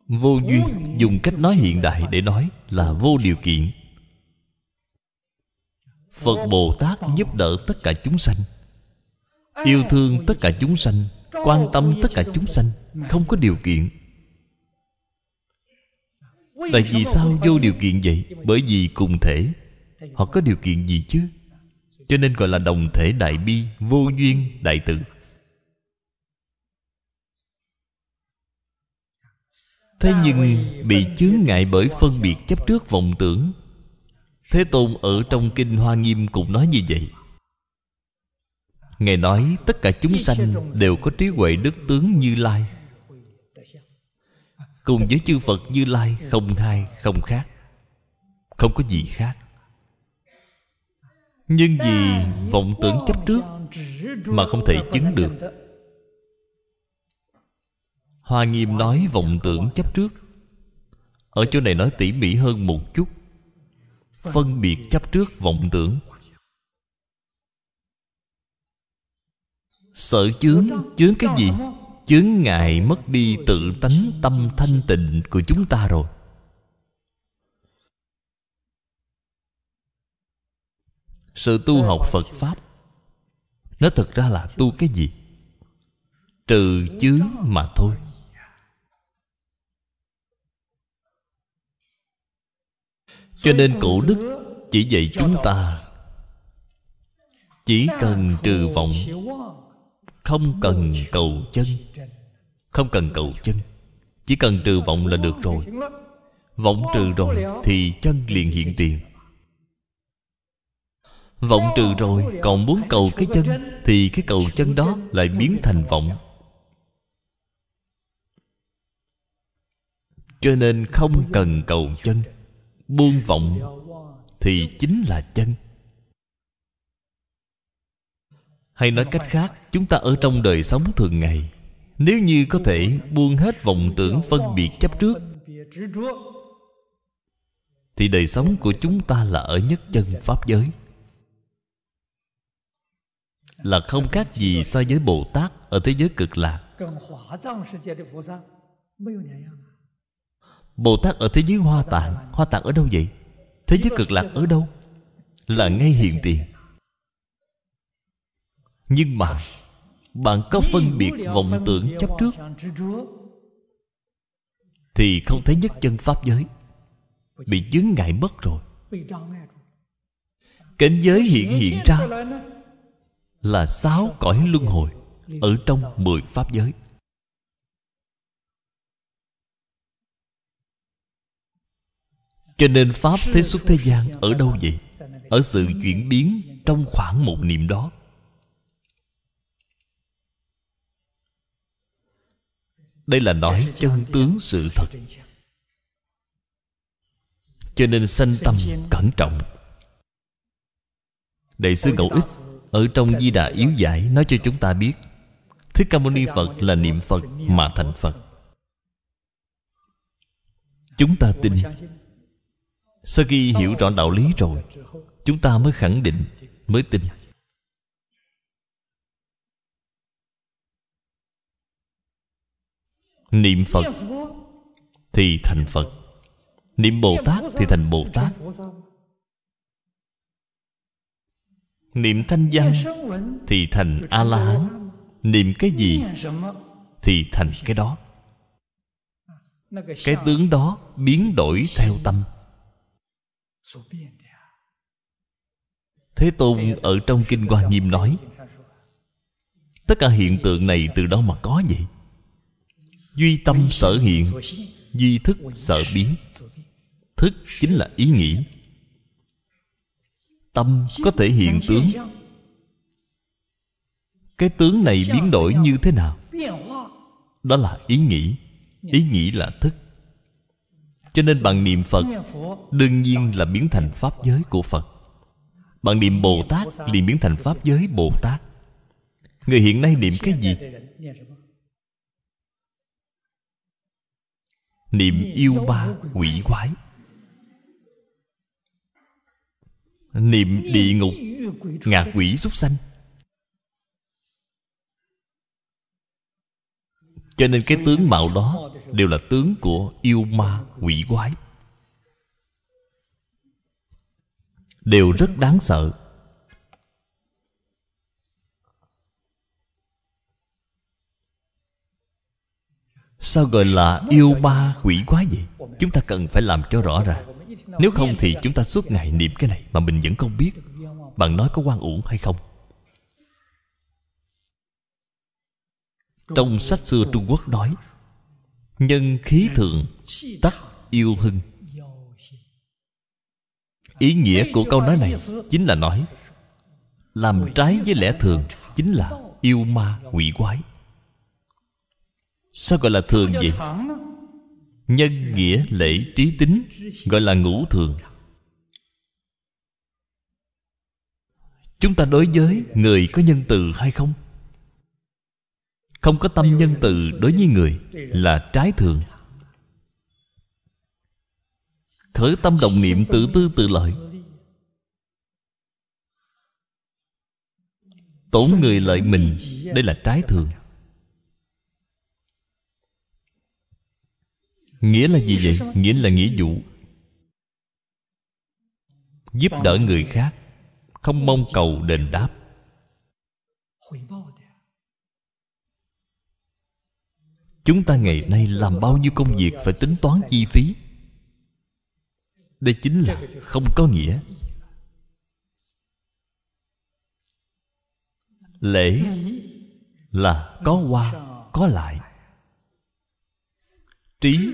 Vô duyên dùng cách nói hiện đại để nói là vô điều kiện. Phật bồ tát giúp đỡ tất cả chúng sanh, yêu thương tất cả chúng sanh, quan tâm tất cả chúng sanh, không có điều kiện tại vì sao vô điều kiện vậy? Bởi vì cùng thể. Họ có điều kiện gì chứ? Cho nên gọi là đồng thể đại bi vô duyên đại từ. Thế nhưng bị chướng ngại bởi phân biệt chấp trước vọng tưởng. Thế tôn ở trong kinh hoa nghiêm cũng nói như vậy. Ngài nói tất cả chúng sanh đều có trí huệ đức tướng như lai cùng với chư phật như lai, không hai, không khác. Không có gì khác. Nhưng vì vọng tưởng chấp trước mà không thể chứng được. Hoa nghiêm nói vọng tưởng chấp trước. Ở chỗ này nói tỉ mỉ hơn một chút. Phân biệt chấp trước vọng tưởng. Sợ chướng chướng cái gì? Chướng ngại mất đi tự tánh tâm thanh tịnh của chúng ta rồi. Sự tu học phật pháp, nó thực ra là tu cái gì? Trừ chướng mà thôi. Cho nên cổ đức chỉ dạy chúng ta, chỉ cần trừ vọng, không cần cầu chân không cần cầu chân. Chỉ cần trừ vọng là được rồi. Vọng trừ rồi thì chân liền hiện tiền. Vọng trừ rồi, còn muốn cầu cái chân, thì cái cầu chân đó lại biến thành vọng. Cho nên không cần cầu chân. Buông vọng thì chính là chân. Hay nói cách khác, chúng ta ở trong đời sống thường ngày nếu như có thể buông hết vọng tưởng phân biệt chấp trước, thì đời sống của chúng ta là ở nhất chân pháp giới. Là không khác gì so với bồ tát ở thế giới cực lạc. Bồ tát ở thế giới hoa tạng hoa tạng ở đâu vậy? Thế giới cực lạc ở đâu? Là ngay hiện tiền. Nhưng mà bạn có phân biệt vọng tưởng chấp trước thì không thấy nhất chân pháp giới. Bị chướng ngại mất rồi. Cảnh giới hiện hiện ra là sáu cõi luân hồi ở trong mười pháp giới. Cho nên pháp thế xuất thế gian ở đâu vậy? Ở sự chuyển biến trong khoảng một niệm đó. Đây là nói chân tướng sự thật. Cho nên sanh tâm cẩn trọng. Đại sư ngẫu ích ở trong di đà yếu giải nói cho chúng ta biết thích ca mâu ni phật là niệm phật mà thành phật. Chúng ta tin. Sau khi hiểu rõ đạo lý rồi chúng ta mới khẳng định mới tin niệm phật thì thành phật. Niệm bồ tát thì thành bồ tát. Niệm thanh văn thì thành a la hán niệm cái gì thì thành cái đó. Cái tướng đó biến đổi theo tâm. Thế tôn ở trong kinh hoa nghiêm nói, tất cả hiện tượng này từ đâu mà có vậy? Duy tâm sở hiện, duy thức sở biến. Thức chính là ý nghĩ. Tâm có thể hiện tướng. Cái tướng này biến đổi như thế nào? Đó là ý nghĩ. Ý nghĩ là thức. Cho nên bằng niệm phật, đương nhiên là biến thành pháp giới của phật. Bằng niệm bồ tát liền biến thành pháp giới bồ tát. Người hiện nay niệm cái gì? niệm yêu ma quỷ quái. Niệm địa ngục, ngạ quỷ súc sanh. Cho nên cái tướng mạo đó đều là tướng của yêu ma quỷ quái. Đều rất đáng sợ. Sao gọi là yêu ma quỷ quái vậy? Chúng ta cần phải làm cho rõ ràng nếu không thì chúng ta suốt ngày niệm cái này mà mình vẫn không biết. Bạn nói có quan uổng hay không? Trong sách xưa trung quốc nói, nhân khí thường tắc yêu hưng. Ý nghĩa của câu nói này chính là nói, làm trái với lẽ thường chính là yêu ma quỷ quái sao gọi là thường vậy? Nhân nghĩa, lễ, trí tính, gọi là ngũ thường. Chúng ta đối với người có nhân từ hay không? Không có tâm nhân từ đối với người là trái thường. Khởi tâm đồng niệm tự tư tự lợi. Tổn người lợi mình, đây là trái thường. Nghĩa là gì vậy? Nghĩa là nghĩa vụ. Giúp đỡ người khác, không mong cầu đền đáp. Chúng ta ngày nay làm bao nhiêu công việc phải tính toán chi phí? Đây chính là không có nghĩa. Lễ là có qua, có lại. Trí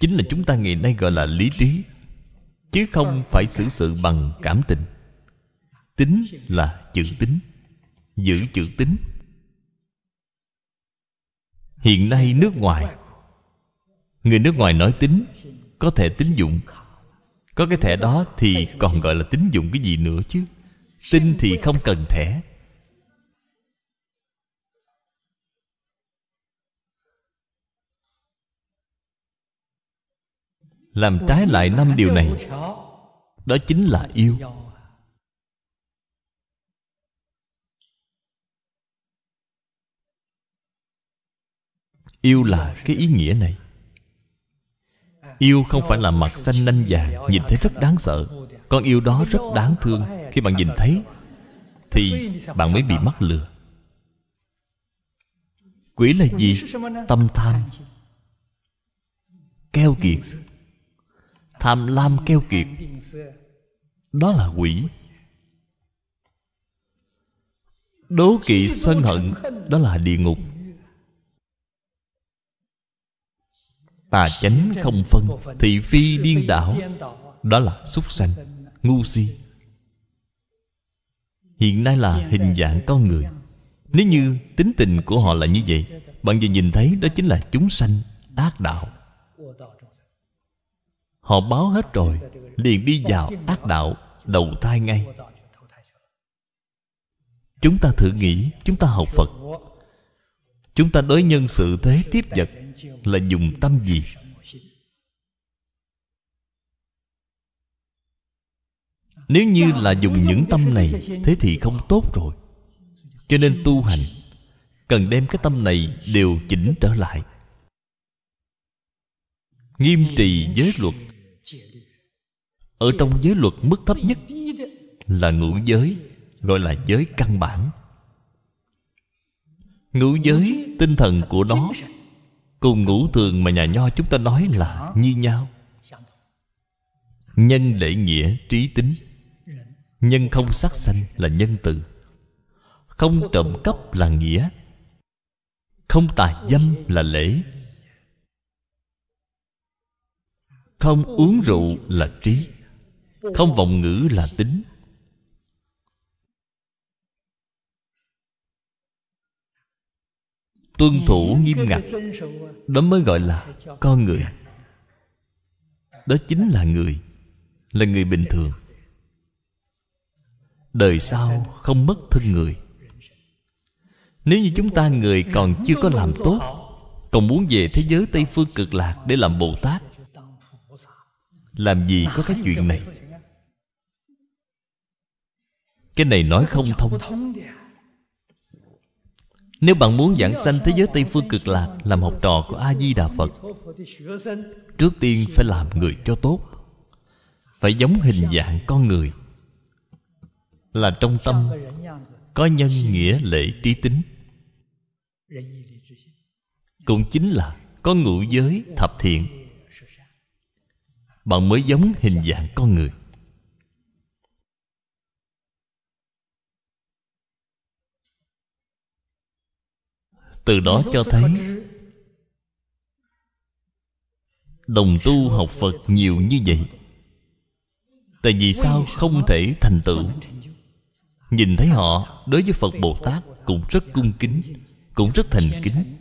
chính là chúng ta ngày nay gọi là lý trí, chứ không phải xử sự bằng cảm tình. Tính là chữ tính, giữ chữ tính. Hiện nay nước ngoài, người nước ngoài nói tính có thể tín dụng. Có cái thẻ đó thì còn gọi là tín dụng cái gì nữa chứ? Tin thì không cần thẻ. Làm trái lại năm điều này, đó chính là yêu. Yêu là cái ý nghĩa này. Yêu không phải là mặt xanh nanh vàng, nhìn thấy rất đáng sợ. Con yêu đó rất đáng thương. Khi bạn nhìn thấy, thì bạn mới bị mắc lừa. Quỷ là gì? Tâm tham. Keo kiệt tham lam keo kiệt. Đó là quỷ. Đố kỵ sân hận, đó là địa ngục. Tà chánh không phân, thị phi điên đảo, đó là súc sanh, ngu si. Hiện nay là hình dạng con người. Nếu như tính tình của họ là như vậy, bạn vừa nhìn thấy đó chính là chúng sanh ác đạo họ báo hết rồi, liền đi vào ác đạo, đầu thai ngay. Chúng ta thử nghĩ, chúng ta học phật. Chúng ta đối nhân sự thế tiếp vật là dùng tâm gì? Nếu như là dùng những tâm này, thế thì không tốt rồi. Cho nên tu hành, cần đem cái tâm này điều chỉnh trở lại. Nghiêm trì giới luật ở trong giới luật mức thấp nhất là ngũ giới, gọi là giới căn bản. Ngũ giới tinh thần của nó cùng ngũ thường mà nhà nho chúng ta nói là như nhau. Nhân lễ nghĩa trí tính, nhân không sát sanh là nhân từ. Không trộm cắp là nghĩa, không tà dâm là lễ. Không uống rượu là trí không vọng ngữ là tính. Tuân thủ nghiêm ngặt, đó mới gọi là con người. Đó chính là người là người bình thường. Đời sau không mất thân người. Nếu như chúng ta người còn chưa có làm tốt, còn muốn về thế giới tây phương cực lạc để làm bồ tát, làm gì có cái chuyện này? Cái này nói không thông. Nếu bạn muốn giảng sanh thế giới Tây Phương cực lạc, Làm học trò của A-di-đà Phật, Trước tiên phải làm người cho tốt. Phải giống hình dạng con người. Là trong tâm Có nhân nghĩa lễ trí tính. Cũng chính là Có ngũ giới thập thiện. Bạn mới giống hình dạng con người. Từ đó cho thấy đồng tu học phật nhiều như vậy. Tại vì sao không thể thành tựu? Nhìn thấy họ, đối với phật bồ tát cũng rất cung kính, cũng rất thành kính.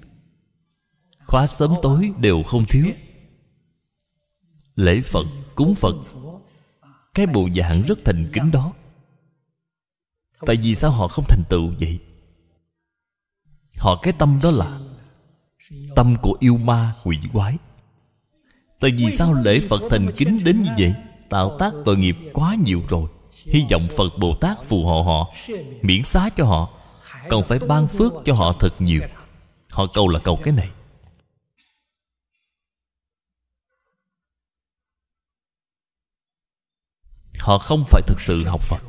Khóa sớm tối đều không thiếu. Lễ phật, cúng phật, cái bộ dạng rất thành kính đó. Tại vì sao họ không thành tựu vậy? Họ, cái tâm đó là tâm của yêu ma quỷ quái. Tại vì sao lễ phật thành kính đến như vậy? Tạo tác tội nghiệp quá nhiều rồi. Hy vọng phật bồ tát phù hộ họ, miễn xá cho họ. Còn phải ban phước cho họ thật nhiều. Họ cầu là cầu cái này. Họ không phải thực sự học phật.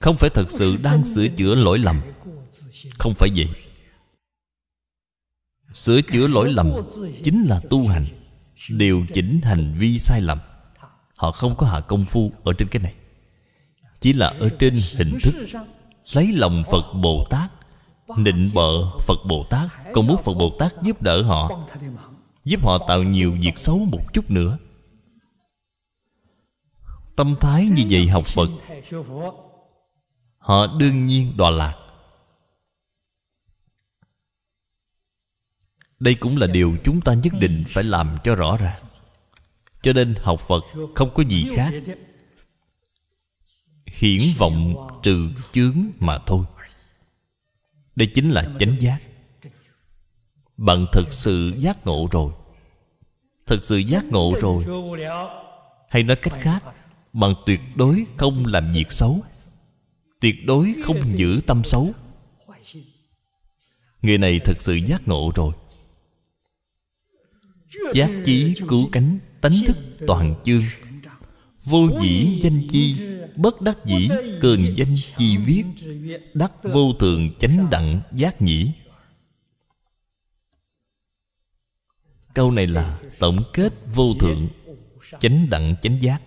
Không phải thật sự đang sửa chữa lỗi lầm. Không phải vậy sửa chữa lỗi lầm chính là tu hành, điều chỉnh hành vi sai lầm. Họ không có hạ công phu ở trên cái này. Chỉ là ở trên hình thức lấy lòng phật bồ tát, nịnh bợ phật bồ tát còn muốn phật bồ tát giúp đỡ họ, giúp họ tạo nhiều việc xấu một chút nữa. Tâm thái như vậy học phật, họ đương nhiên đọa lạc. Đây cũng là điều chúng ta nhất định phải làm cho rõ ràng. Cho nên học phật không có gì khác. Hiển vọng trừ chướng mà thôi. Đây chính là chánh giác. Bạn thực sự giác ngộ rồi. Thực sự giác ngộ rồi. Hay nói cách khác, bạn tuyệt đối không làm việc xấu. Tuyệt đối không giữ tâm xấu. Người này thực sự giác ngộ rồi. Giác chí cứu cánh Tánh thức toàn chương. Vô dĩ danh chi, Bất đắc dĩ cường danh chi viết, Đắc vô thường chánh đặng giác nhĩ. Câu này là tổng kết vô thượng, Chánh đặng chánh giác.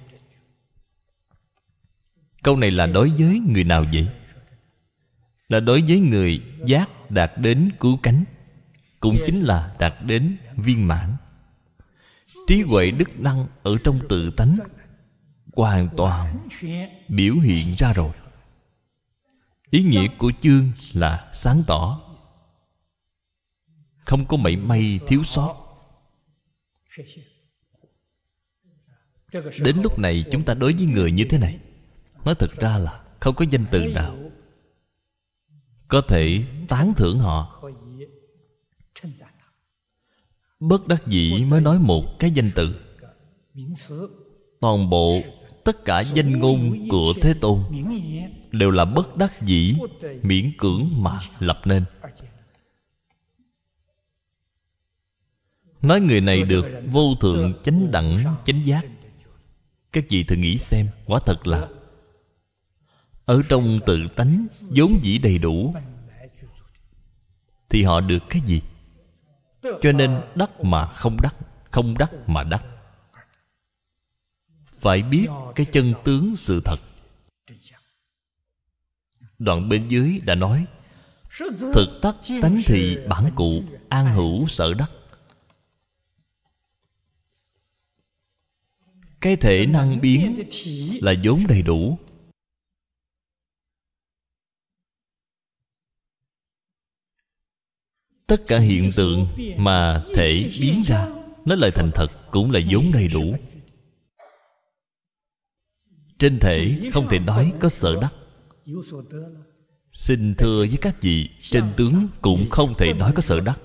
Câu này là đối với người nào vậy? Là đối với người giác đạt đến cứu cánh, Cũng chính là đạt đến viên mãn trí huệ đức năng ở trong tự tánh hoàn toàn biểu hiện ra rồi. Ý nghĩa của chương là sáng tỏ. Không có mảy may thiếu sót. Đến lúc này chúng ta đối với người như thế này, nói thật ra là không có danh từ nào có thể tán thưởng họ. Bất đắc dĩ mới nói một cái danh từ. Toàn bộ tất cả danh ngôn của Thế Tôn Đều là bất đắc dĩ, Miễn cưỡng mà lập nên. Nói người này được vô thượng chánh đẳng, chánh giác. Các vị thử nghĩ xem, Quả thật là Ở trong tự tánh vốn dĩ đầy đủ, Thì họ được cái gì? Cho nên đắc mà không đắc không đắc mà đắc. Phải biết cái chân tướng sự thật. Đoạn bên dưới đã nói, thực tắc tánh thị bản cụ an hữu sở đắc. Cái thể năng biến là vốn đầy đủ. Tất cả hiện tượng mà thể biến ra. Nó lại thành thật, cũng là vốn đầy đủ. Trên thể, không thể nói có sở đắc. Xin thưa với các vị, trên tướng cũng không thể nói có sở đắc.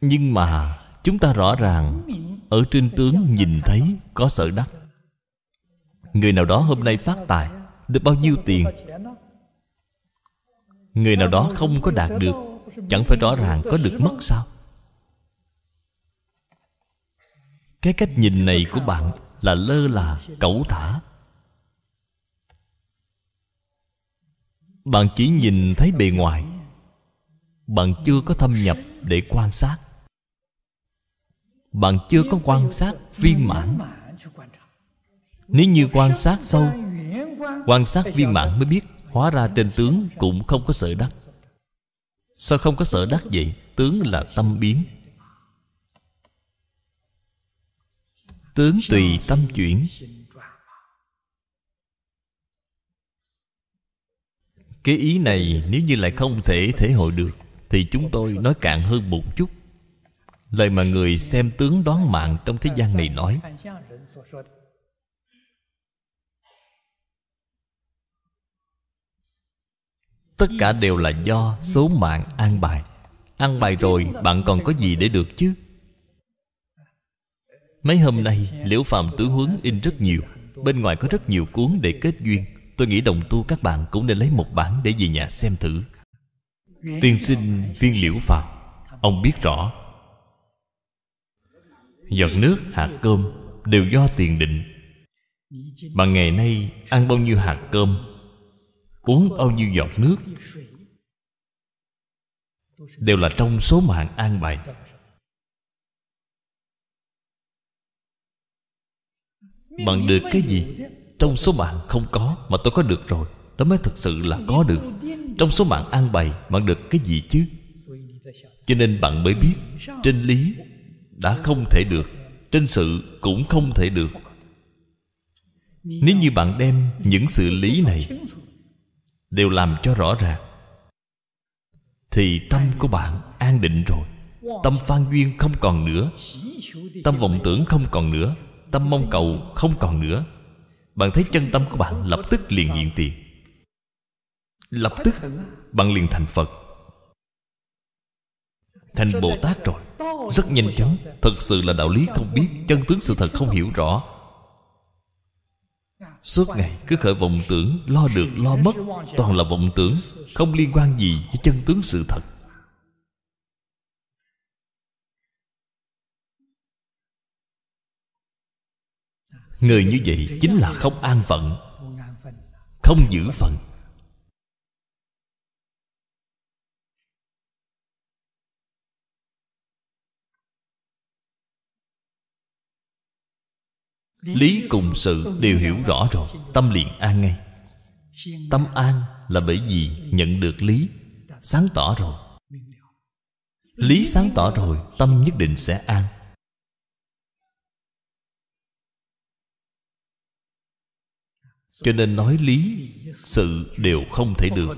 Nhưng mà, chúng ta rõ ràng, ở trên tướng nhìn thấy có sở đắc. Người nào đó hôm nay phát tài được bao nhiêu tiền? Người nào đó không có đạt được, chẳng phải rõ ràng có được mất sao? Cái cách nhìn này của bạn là lơ là, cẩu thả. Bạn chỉ nhìn thấy bề ngoài. Bạn chưa có thâm nhập để quan sát. Bạn chưa có quan sát viên mãn. Nếu như quan sát sâu quan sát viên mãn mới biết hóa ra trên tướng cũng không có sở đắc. Sao không có sở đắc vậy? Tướng là tâm biến. Tướng tùy tâm chuyển. Cái ý này nếu như lại không thể thể hội được, thì chúng tôi nói cạn hơn một chút. Lời mà người xem tướng đoán mạng trong thế gian này nói tất cả đều là do số mạng an bài. Ăn bài rồi, bạn còn có gì để được chứ? Mấy hôm nay, liễu phạm tử huấn in rất nhiều. Bên ngoài có rất nhiều cuốn để kết duyên. Tôi nghĩ đồng tu các bạn cũng nên lấy một bản để về nhà xem thử. Tiên sinh viên liễu phạm ông biết rõ. Giọt nước, hạt cơm đều do tiền định. Bạn ngày nay ăn bao nhiêu hạt cơm uống bao nhiêu giọt nước, đều là trong số mạng an bài. Bạn được cái gì? Trong số mạng không có mà tôi có được rồi, đó mới thực sự là có được. Trong số mạng an bày bạn được cái gì chứ? Cho nên bạn mới biết, trên lý đã không thể được, trên sự cũng không thể được. Nếu như bạn đem những sự lý này đều làm cho rõ ràng. Thì tâm của bạn an định rồi. Tâm phan duyên không còn nữa. Tâm vọng tưởng không còn nữa. Tâm mong cầu không còn nữa. Bạn thấy chân tâm của bạn lập tức liền hiện tiền. Lập tức bạn liền thành phật. Thành bồ tát rồi. Rất nhanh chóng. Thật sự là đạo lý không biết. Chân tướng sự thật không hiểu rõ suốt ngày cứ khởi vọng tưởng lo được lo mất, toàn là vọng tưởng, không liên quan gì với chân tướng sự thật. Người như vậy chính là không an phận, không giữ phận. Lý cùng sự đều hiểu rõ rồi, tâm liền an ngay. Tâm an là bởi vì nhận được lý, sáng tỏ rồi. Lý sáng tỏ rồi, tâm nhất định sẽ an. Cho nên nói lý, sự đều không thể được.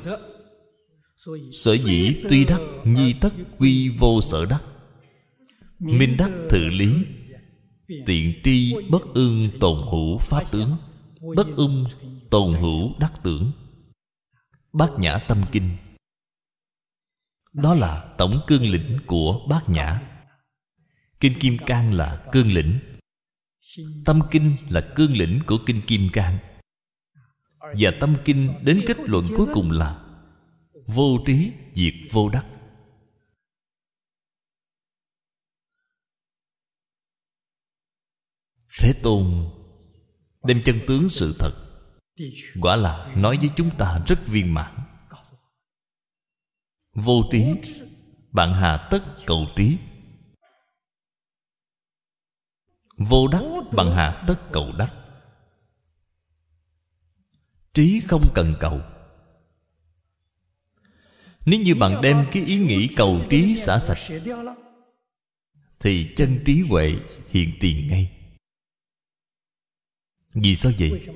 Sở dĩ tuy đắc, nhi tất quy vô sở đắc. Minh đắc thử lý tiện tri bất ưng tồn hữu pháp tướng, bất ưng tồn hữu đắc tưởng. Bát nhã tâm kinh. Đó là tổng cương lĩnh của bát nhã. Kinh kim cang là cương lĩnh. Tâm kinh là cương lĩnh của kinh kim cang. Và tâm kinh đến kết luận cuối cùng là vô trí diệt vô đắc. Thế tôn đem chân tướng sự thật, quả là nói với chúng ta rất viên mãn. Vô trí, bạn hà tất cầu trí. Vô đắc, bạn hạ tất cầu đắc. Trí không cần cầu. Nếu như bạn đem cái ý nghĩ cầu trí xả sạch, thì chân trí huệ hiện tiền ngay vì sao vậy?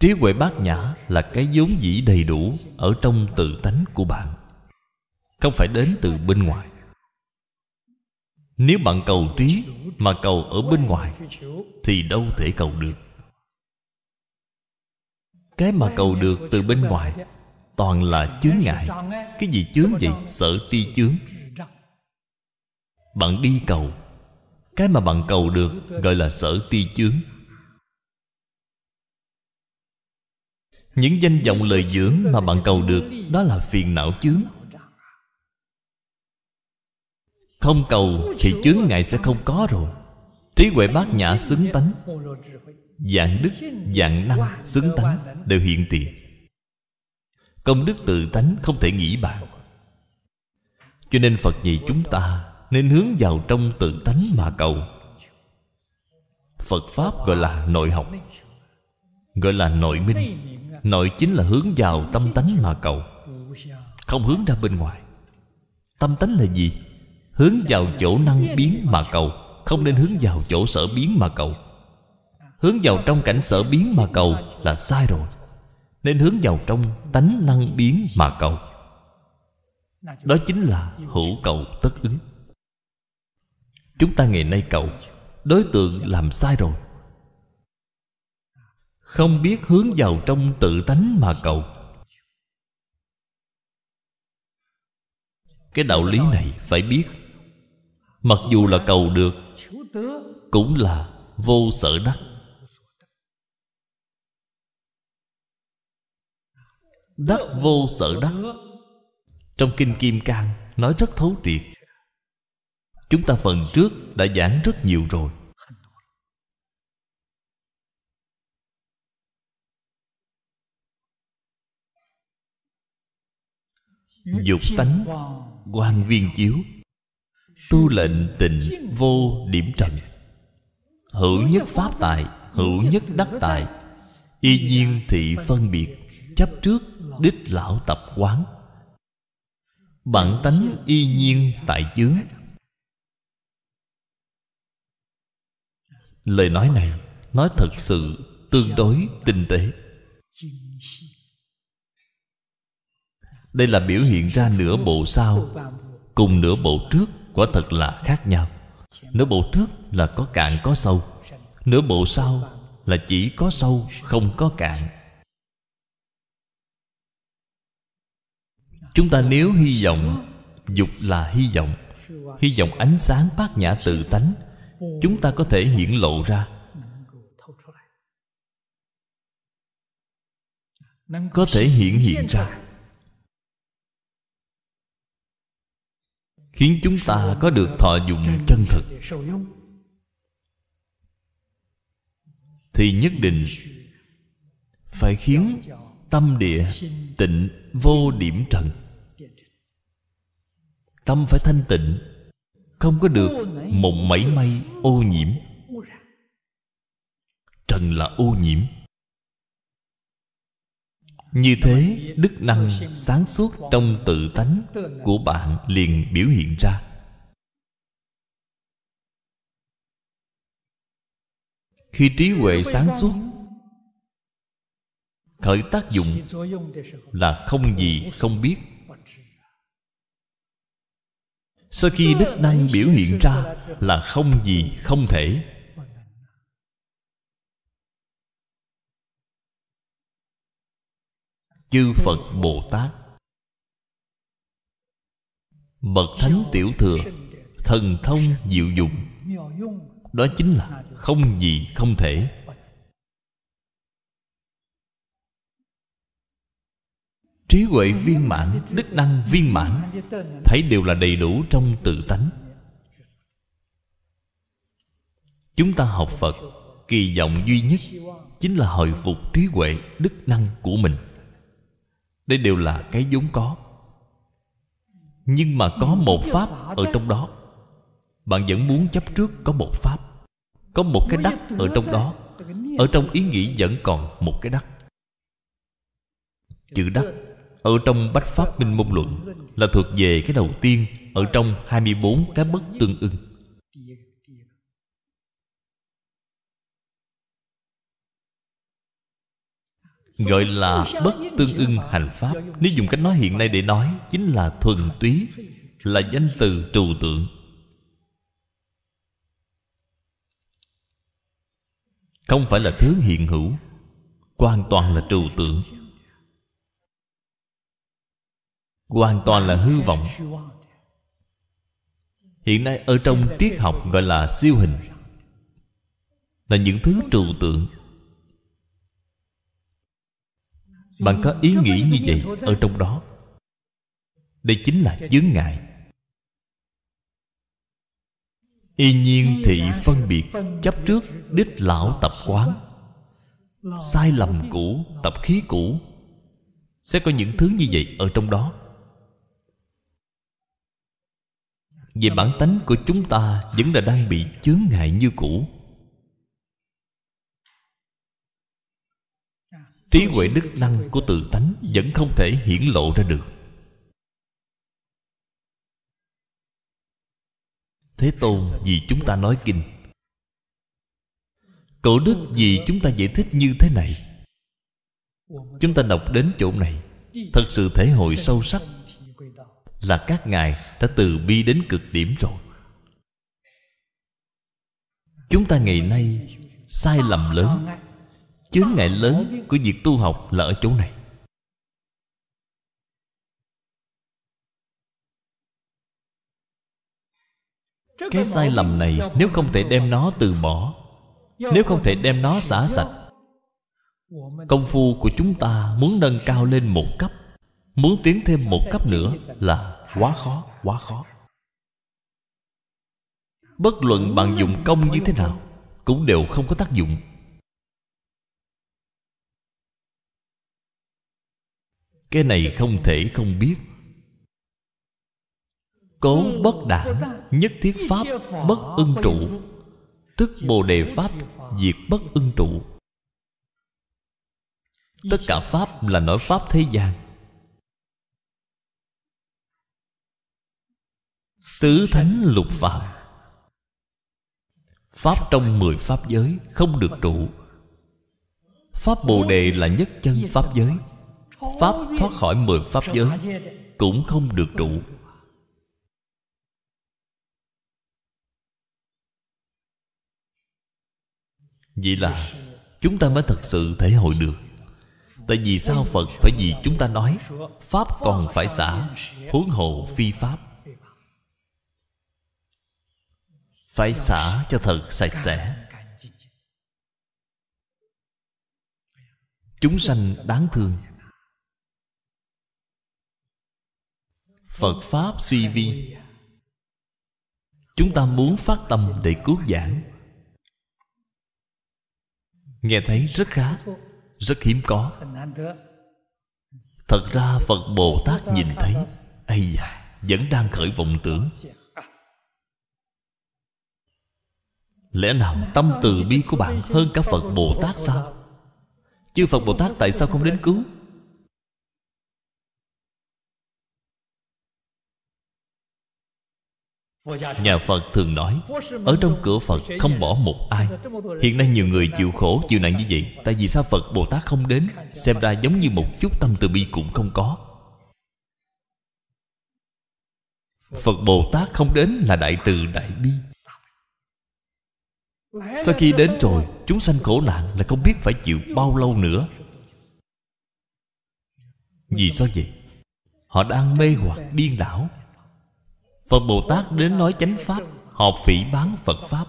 Trí huệ bát nhã là cái vốn dĩ đầy đủ ở trong tự tánh của bạn, không phải đến từ bên ngoài. Nếu bạn cầu trí mà cầu ở bên ngoài, thì đâu thể cầu được. Cái mà cầu được từ bên ngoài, toàn là chướng ngại. Cái gì chướng vậy? Sợ ti chướng. Bạn đi cầu. Cái mà bạn cầu được gọi là sở ti chướng. Những danh vọng lời dưỡng mà bạn cầu được, đó là phiền não chướng. Không cầu thì chướng ngại sẽ không có rồi. Trí huệ bát nhã xứng tánh. Dạng đức, dạng năng xứng tánh đều hiện tiền. Công đức tự tánh không thể nghĩ bàn. Cho nên phật dạy chúng ta nên hướng vào trong tự tánh mà cầu. Phật pháp gọi là nội học, gọi là nội minh nội chính là hướng vào tâm tánh mà cầu. Không hướng ra bên ngoài. Tâm tánh là gì? Hướng vào chỗ năng biến mà cầu, không nên hướng vào chỗ sở biến mà cầu. Hướng vào trong cảnh sở biến mà cầu là sai rồi. Nên hướng vào trong tánh năng biến mà cầu. Đó chính là hữu cầu tất ứng. Chúng ta ngày nay cầu, đối tượng làm sai rồi không biết hướng vào trong tự tánh mà cầu. Cái đạo lý này phải biết. Mặc dù là cầu được, cũng là vô sở đắc. Đắc vô sở đắc. Trong kinh kim cang, nói rất thấu triệt. Chúng ta phần trước đã giảng rất nhiều rồi. Dục tánh quan viên chiếu, tu lệnh tịnh vô điểm trần. Hữu nhất pháp tài, hữu nhất đắc tài, y nhiên thị phân biệt, chấp trước đích lão tập quán. Bản tánh y nhiên tại chướng. Lời nói này nói thật sự tương đối tinh tế. Đây là biểu hiện ra nửa bộ sau, cùng nửa bộ trước quả thật là khác nhau. Nửa bộ trước là có cạn, có sâu. Nửa bộ sau là chỉ có sâu, không có cạn. Chúng ta nếu hy vọng, dục là hy vọng hy vọng ánh sáng bát nhã tự tánh, chúng ta có thể hiển lộ ra. Có thể hiện hiện ra. Khiến chúng ta có được thọ dụng chân thực. Thì nhất định phải khiến tâm địa tịnh vô điểm trần. Tâm phải thanh tịnh, không có được một mảy may ô nhiễm. Trần là ô nhiễm như thế, đức năng sáng suốt trong tự tánh của bạn liền biểu hiện ra. Khi trí huệ sáng suốt, khởi tác dụng là không gì không biết. Sau khi đức năng biểu hiện ra là không gì không thể. Chư phật bồ tát. Bậc thánh tiểu thừa, thần thông diệu dụng. Đó chính là không gì không thể. Trí huệ viên mãn, đức năng viên mãn, thấy đều là đầy đủ trong tự tánh. Chúng ta học phật, kỳ vọng duy nhất chính là hồi phục trí huệ, đức năng của mình đây đều là cái vốn có. Nhưng mà có một pháp ở trong đó. Bạn vẫn muốn chấp trước có một pháp. Có một cái đắc ở trong đó. Ở trong ý nghĩ vẫn còn một cái đắc. Chữ đắc ở trong Bách Pháp Minh Môn Luận Là thuộc về cái đầu tiên Ở trong 24 cái bất tương ưng Gọi là bất tương ưng hành pháp. Nếu dùng cách nói hiện nay để nói, Chính là thuần túy, Là danh từ trừu tượng. Không phải là thứ hiện hữu, Hoàn toàn là trừu tượng. Hoàn toàn là hư vọng. Hiện nay ở trong triết học gọi là siêu hình, là những thứ trừu tượng. Bạn có ý nghĩ như vậy ở trong đó. Đây chính là chướng ngại. Y nhiên thị phân biệt chấp trước đích lão tập quán. Sai lầm cũ tập khí cũ. Sẽ có những thứ như vậy ở trong đó. Về bản tánh của chúng ta vẫn là đang bị chướng ngại như cũ trí huệ đức năng của tự tánh vẫn không thể hiển lộ ra được. Thế tôn, vì chúng ta nói kinh. Cổ đức, vì chúng ta giải thích như thế này. Chúng ta đọc đến chỗ này. Thật sự thể hội sâu sắc là các ngài đã từ bi đến cực điểm rồi. Chúng ta ngày nay sai lầm lớn chướng ngại lớn của việc tu học là ở chỗ này. Cái sai lầm này nếu không thể đem nó từ bỏ, nếu không thể đem nó xả sạch, công phu của chúng ta muốn nâng cao lên một cấp, muốn tiến thêm một cấp nữa là quá khó quá khó. Bất luận bạn dùng công như thế nào cũng đều không có tác dụng. Cái này không thể không biết. Cố bất đản nhất thiết pháp bất ưng trụ. Tức bồ đề pháp diệt bất ưng trụ. Tất cả pháp là nói pháp thế gian. Tứ thánh lục phạm. Pháp trong mười pháp giới không được trụ. Pháp bồ đề là nhất chân pháp giới pháp thoát khỏi mười pháp giới cũng không được trụ vậy là chúng ta mới thật sự thể hội được. Tại vì sao phật phải vì chúng ta nói pháp còn phải xả huống hồ phi pháp? Phải xả cho thật sạch sẽ. Chúng sanh đáng thương. Phật pháp suy vi. Chúng ta muốn phát tâm để cứu giảng. Nghe thấy rất khá, rất hiếm có. Thật ra phật bồ tát nhìn thấy, ây da, vẫn đang khởi vọng tưởng. Lẽ nào tâm từ bi của bạn hơn cả phật bồ tát sao? Chứ phật bồ tát tại sao không đến cứu? Nhà Phật thường nói Ở trong cửa Phật không bỏ một ai. Hiện nay nhiều người chịu khổ chịu nạn như vậy. Tại vì sao Phật Bồ Tát không đến? Xem ra giống như một chút tâm từ bi cũng không có. Phật Bồ Tát không đến là đại từ đại bi. Sau khi đến rồi Chúng sanh khổ nạn là không biết phải chịu bao lâu nữa. Vì sao vậy? Họ đang mê hoặc điên đảo Phật Bồ Tát đến nói chánh Pháp Họ phỉ bán Phật Pháp.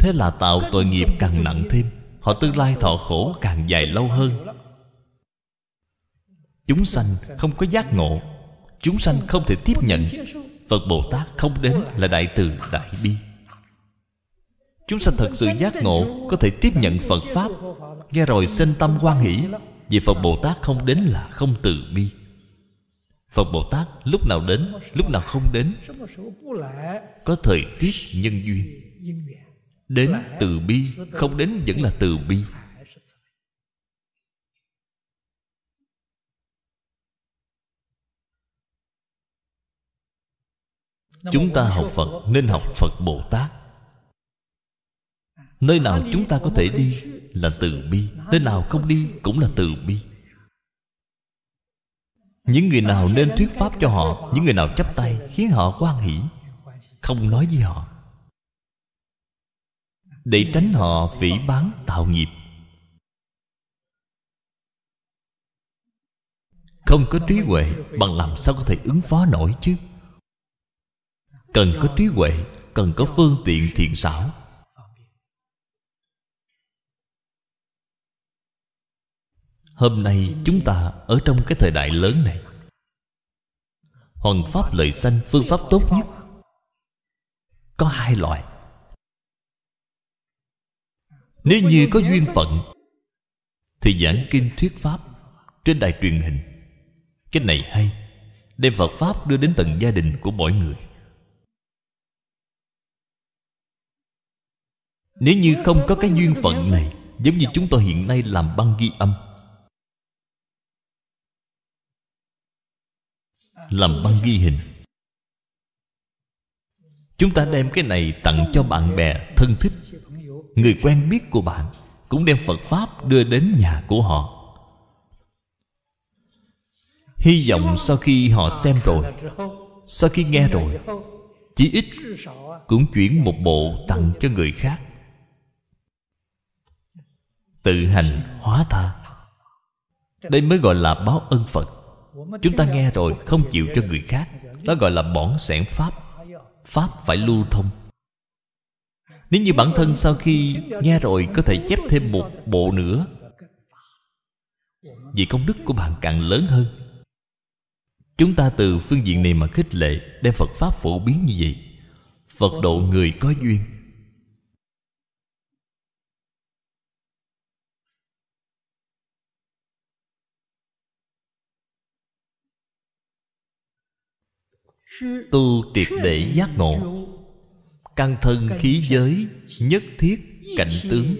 Thế là tạo tội nghiệp càng nặng thêm, Họ tương lai thọ khổ càng dài lâu hơn. Chúng sanh không có giác ngộ, Chúng sanh không thể tiếp nhận. Phật Bồ Tát không đến là Đại Từ Đại Bi. Chúng sanh thật sự giác ngộ, Có thể tiếp nhận Phật Pháp. Nghe rồi sinh tâm quan hỷ, Vì Phật Bồ Tát không đến là không từ bi. Phật Bồ Tát lúc nào đến, Lúc nào không đến, Có thời tiết nhân duyên. Đến từ bi, Không đến vẫn là từ bi. Chúng ta học Phật nên học Phật Bồ Tát. Nơi nào chúng ta có thể đi là từ bi, Nơi nào không đi cũng là từ bi những người nào nên thuyết pháp cho họ, Những người nào chấp tay, Khiến họ quan hỷ, Không nói với họ. Để tránh họ phỉ bán tạo nghiệp. Không có trí huệ, Bằng làm sao có thể ứng phó nổi chứ? Cần có trí huệ, cần có phương tiện thiện xảo. Hôm nay chúng ta ở trong cái thời đại lớn này. Hoàn pháp lợi sanh phương pháp tốt nhất. Có hai loại. Nếu như có duyên phận, Thì giảng kinh thuyết pháp Trên đài truyền hình. Cái này hay, Đem Phật Pháp đưa đến tận gia đình của mỗi người. Nếu như không có cái duyên phận này, Giống như chúng tôi hiện nay làm băng ghi âm làm băng ghi hình. Chúng ta đem cái này tặng cho bạn bè, thân thích, người quen biết của bạn, cũng đem phật pháp đưa đến nhà của họ. Hy vọng sau khi họ xem rồi, sau khi nghe rồi, chỉ ít cũng chuyển một bộ tặng cho người khác. Tự hành hóa tha. Đây mới gọi là báo ân phật. Chúng ta nghe rồi không chịu cho người khác. Đó gọi là bỏng sẻn Pháp. Pháp phải lưu thông. Nếu như bản thân sau khi nghe rồi Có thể chép thêm một bộ nữa. Vì công đức của bạn càng lớn hơn. Chúng ta từ phương diện này mà khích lệ Đem Phật Pháp phổ biến như vậy. Phật độ người có duyên tu triệt để giác ngộ. Căn thân khí giới nhất thiết cảnh tướng.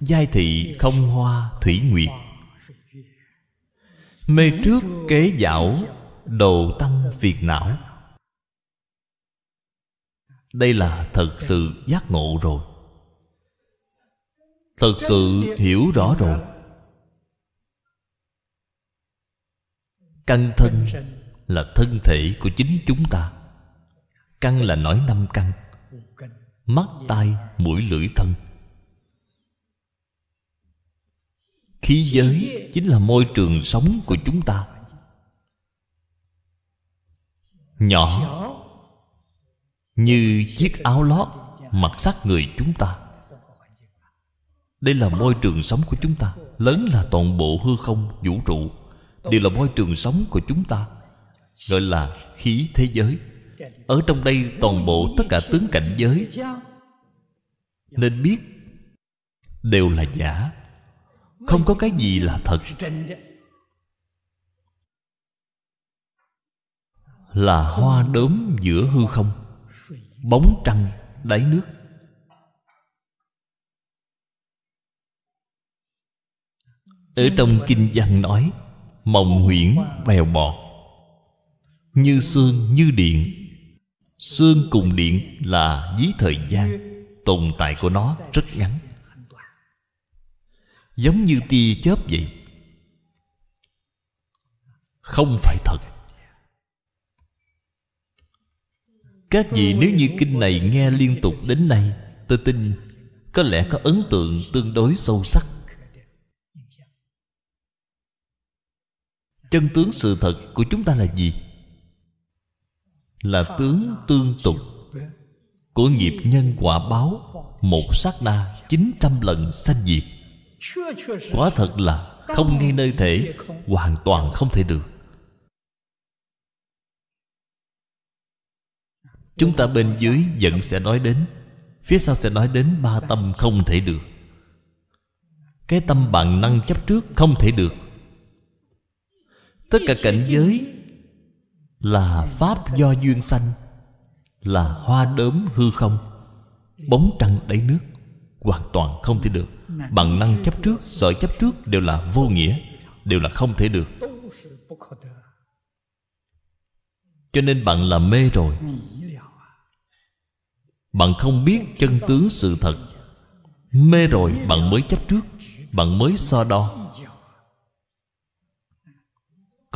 Giai thị không hoa thủy nguyệt. Mê trước kế dạo đồ tâm phiền não. Đây là thật sự giác ngộ rồi. Thật sự hiểu rõ rồi. Căn thân là thân thể của chính chúng ta. Căn là nói năm căn, mắt, tai, mũi, lưỡi, thân. Khí giới chính là môi trường sống của chúng ta. Nhỏ như chiếc áo lót, mặc sát người chúng ta. Đây là môi trường sống của chúng ta. Lớn là toàn bộ hư không, vũ trụ. Đều là môi trường sống của chúng ta gọi là khí thế giới. Ở trong đây toàn bộ tất cả tướng cảnh giới. Nên biết, đều là giả. Không có cái gì là thật. Là hoa đốm giữa hư không, bóng trăng đáy nước. Ở trong kinh văn nói, mộng huyễn bèo bọt như xương như điện. Xương cùng điện là dí thời gian, tồn tại của nó rất ngắn. Giống như tia chớp vậy. Không phải thật. Các vị nếu như kinh này nghe liên tục đến nay tôi tin có lẽ có ấn tượng tương đối sâu sắc. Chân tướng sự thật của chúng ta là gì? Là tướng tương tục của nghiệp nhân quả báo, một sát na chín trăm lần sanh diệt. Quả thật là không ngay nơi thể, hoàn toàn không thể được. Chúng ta bên dưới vẫn sẽ nói đến, phía sau sẽ nói đến ba tâm không thể được. Cái tâm bạn năng chấp trước không thể được. Tất cả cảnh giới là pháp do duyên sanh, là hoa đốm hư không. Bóng trăng đáy nước, hoàn toàn không thể được. Bằng năng chấp trước sợ chấp trước đều là vô nghĩa, đều là không thể được. Cho nên bạn là mê rồi. Bạn không biết chân tướng sự thật. Mê rồi, bạn mới chấp trước, bạn mới so đo.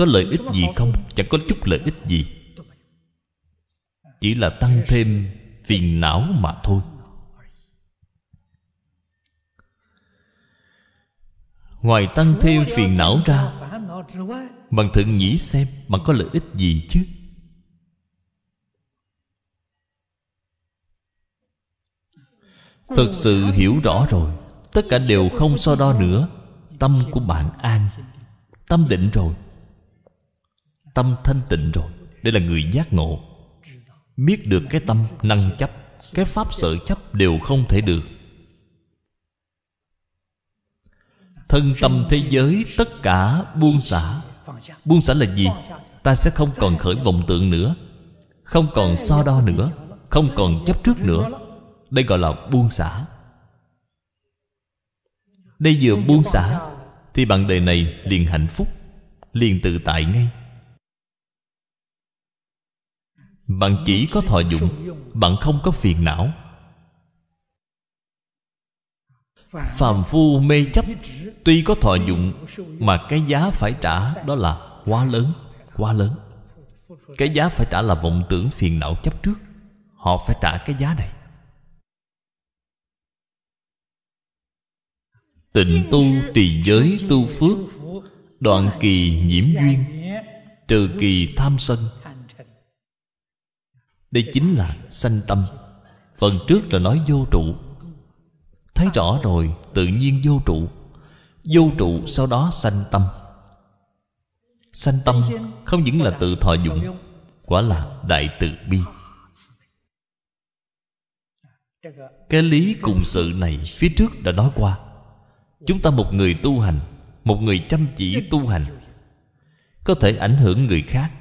Có lợi ích gì không? Chẳng có chút lợi ích gì. Chỉ là tăng thêm phiền não mà thôi. Ngoài tăng thêm phiền não ra bằng thử nghĩ xem Bạn có lợi ích gì chứ? Thực sự hiểu rõ rồi. Tất cả đều không so đo nữa. Tâm của bạn an, Tâm định rồi tâm thanh tịnh rồi. Đây là người giác ngộ. Biết được cái tâm năng chấp, cái pháp sở chấp đều không thể được. Thân tâm thế giới, tất cả buông xả. Buông xả là gì? Ta sẽ không còn khởi vọng tượng nữa. Không còn so đo nữa. Không còn chấp trước nữa. Đây gọi là buông xả. Đây vừa buông xả, thì bạn đời này liền hạnh phúc, liền tự tại ngay bạn chỉ có thọ dụng, bạn không có phiền não. Phàm phu mê chấp, tuy có thọ dụng, mà cái giá phải trả đó là quá lớn quá lớn. Cái giá phải trả là vọng tưởng phiền não chấp trước, họ phải trả cái giá này. Tịnh tu trì giới tu phước, đoạn kỳ nhiễm duyên, trừ kỳ tham sân đây chính là sanh tâm. Phần trước là nói vô trụ. Thấy rõ rồi, tự nhiên vô trụ. Vô trụ sau đó sanh tâm. Sanh tâm không những là tự thọ dụng, quả là đại từ bi. Cái lý cùng sự này phía trước đã nói qua. Chúng ta một người tu hành, một người chăm chỉ tu hành, có thể ảnh hưởng người khác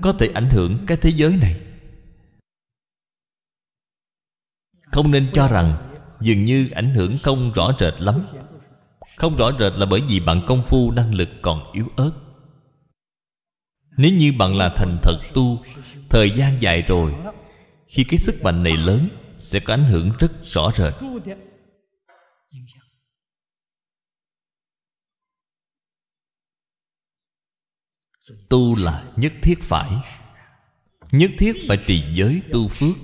có thể ảnh hưởng cái thế giới này. Không nên cho rằng dường như ảnh hưởng không rõ rệt lắm. Không rõ rệt là bởi vì bạn công phu năng lực còn yếu ớt. Nếu như bạn là thành thật tu, thời gian dài rồi, khi cái sức mạnh này lớn, sẽ có ảnh hưởng rất rõ rệt. Tu là nhất thiết phải. Nhất thiết phải trì giới tu phước.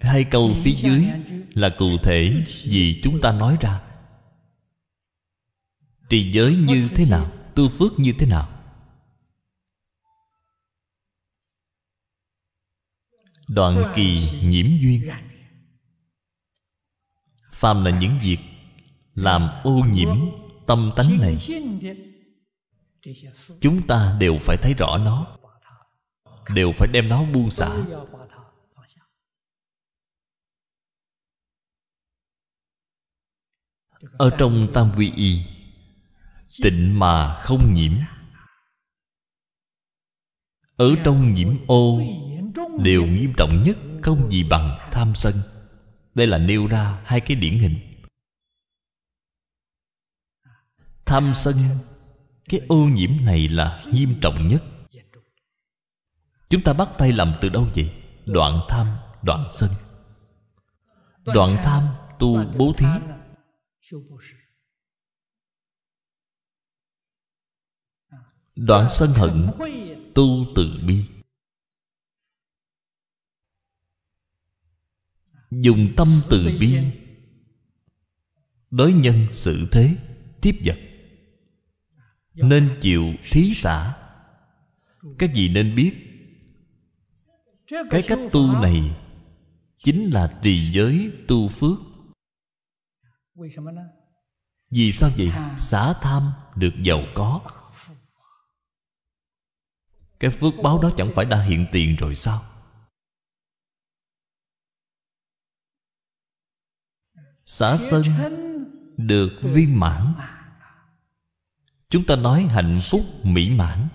Hai câu phía dưới là cụ thể vì chúng ta nói ra. Trì giới như thế nào, tu phước như thế nào? Đoạn kỳ nhiễm duyên phàm là những việc làm ô nhiễm tâm tánh này, chúng ta đều phải thấy rõ nó, đều phải đem nó buông xả. Ở trong tam quy y, tịnh mà không nhiễm. Ở trong nhiễm ô, đều nghiêm trọng nhất không gì bằng tham sân đây là nêu ra hai cái điển hình. Tham sân, cái ô nhiễm này là nghiêm trọng nhất. Chúng ta bắt tay làm từ đâu vậy? Đoạn tham, đoạn sân. Đoạn tham tu bố thí. Đoạn sân hận tu từ bi. Dùng tâm từ bi. Đối nhân sự thế, tiếp vật. Nên chịu thí xả. Các gì nên biết? Cái cách tu này chính là trì giới tu phước. Vì sao vậy? Xả tham được giàu có. Cái phước báo đó chẳng phải đã hiện tiền rồi sao? Xả sân được viên mãn. Chúng ta nói hạnh phúc mỹ mãn.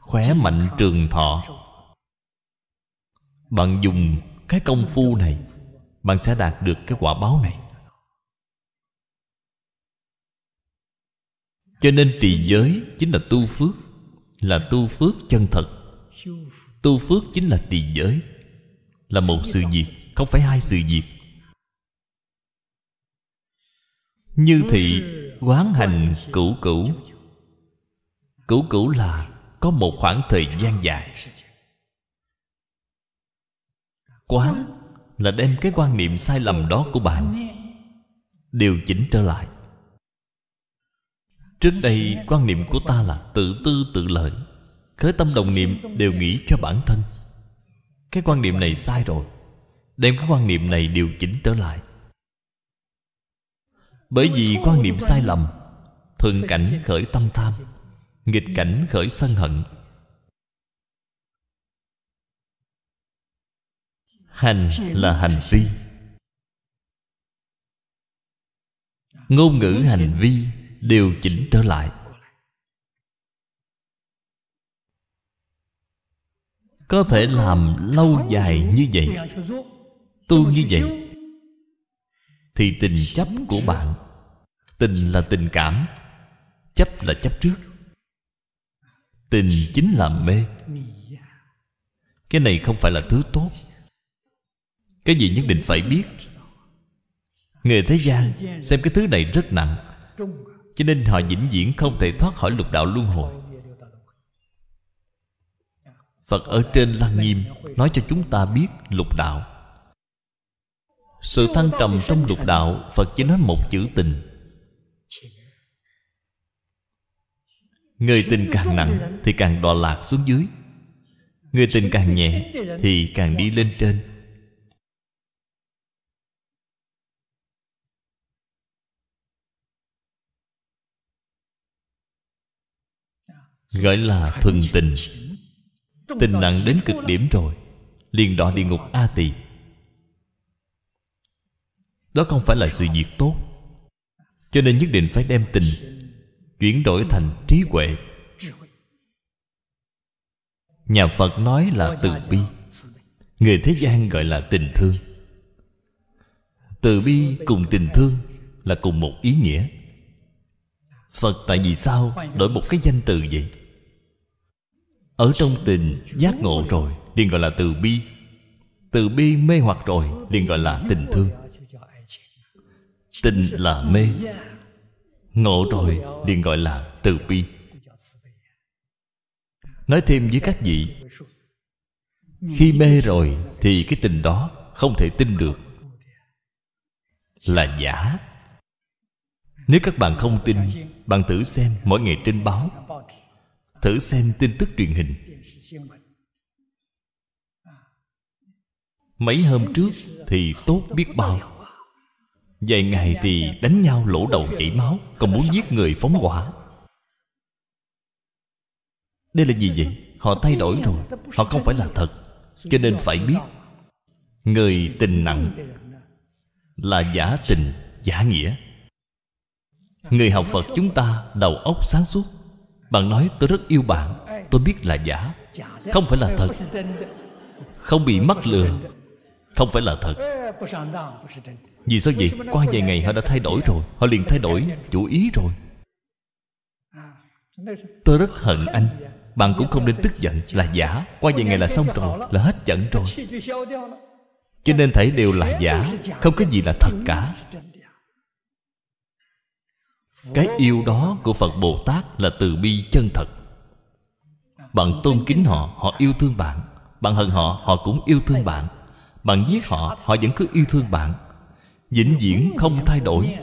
Khỏe mạnh trường thọ. Bạn dùng cái công phu này, bạn sẽ đạt được cái quả báo này. Cho nên trì giới chính là tu phước, là tu phước chân thật. Tu phước chính là trì giới là một sự việc, không phải hai sự việc. Như thị quán hành cửu cửu. Cửu cửu là có một khoảng thời gian dài. Quán là đem cái quan niệm sai lầm đó của bạn, điều chỉnh trở lại. Trước đây, quan niệm của ta là tự tư tự lợi, khởi tâm đồng niệm đều nghĩ cho bản thân cái quan niệm này sai rồi. Đem cái quan niệm này điều chỉnh trở lại. Bởi vì quan niệm sai lầm thuận cảnh khởi tâm tham, nghịch cảnh khởi sân hận. Hành là hành vi. Ngôn ngữ hành vi điều chỉnh trở lại. Có thể làm lâu dài như vậy, tu như vậy, thì tình chấp của bạn, tình là tình cảm, chấp là chấp trước. Tình chính là mê. Cái này không phải là thứ tốt. Cái gì nhất định phải biết. Người thế gian xem cái thứ này rất nặng, cho nên họ vĩnh viễn không thể thoát khỏi lục đạo luân hồi phật ở trên lăng nghiêm nói cho chúng ta biết lục đạo. Sự thăng trầm trong lục đạo, phật chỉ nói một chữ tình. Người tình càng nặng thì càng đọa lạc xuống dưới. Người tình càng nhẹ thì càng đi lên trên. Gọi là thuần tình tình nặng đến cực điểm rồi. Liền đọa địa ngục a tỳ. Đó không phải là sự việc tốt. Cho nên nhất định phải đem tình chuyển đổi thành trí huệ. Nhà phật nói là từ bi. Người thế gian gọi là tình thương. Từ bi cùng tình thương là cùng một ý nghĩa. Phật tại vì sao đổi một cái danh từ vậy ở trong tình giác ngộ rồi, liền gọi là từ bi. Từ bi mê hoặc rồi, liền gọi là tình thương. Tình là mê. Ngộ rồi, liền gọi là từ bi. Nói thêm với các vị, khi mê rồi thì cái tình đó không thể tin được. Là giả. Nếu các bạn không tin, bạn thử xem mỗi ngày trên báo thử xem tin tức truyền hình. Mấy hôm trước thì tốt biết bao. Vài ngày thì đánh nhau lỗ đầu chảy máu, còn muốn giết người phóng hỏa. Đây là gì vậy? Họ thay đổi rồi, họ không phải là thật, cho nên phải biết. Người tình nặng là giả tình, giả nghĩa. Người học phật chúng ta đầu óc sáng suốt bạn nói tôi rất yêu bạn, tôi biết là giả. Không phải là thật. Không bị mắc lừa. Không phải là thật. Vì sao vậy? Qua vài ngày họ đã thay đổi rồi. Họ liền thay đổi chủ ý rồi. Tôi rất hận anh. Bạn cũng không nên tức giận là giả. Qua vài ngày là xong rồi, là hết giận rồi. Cho nên thấy đều là giả, không có gì là thật cả cái yêu đó của phật bồ tát là từ bi chân thật. Bạn tôn kính họ họ yêu thương bạn. Bạn hận họ họ cũng yêu thương bạn. Bạn giết họ họ vẫn cứ yêu thương bạn. Vĩnh viễn không thay đổi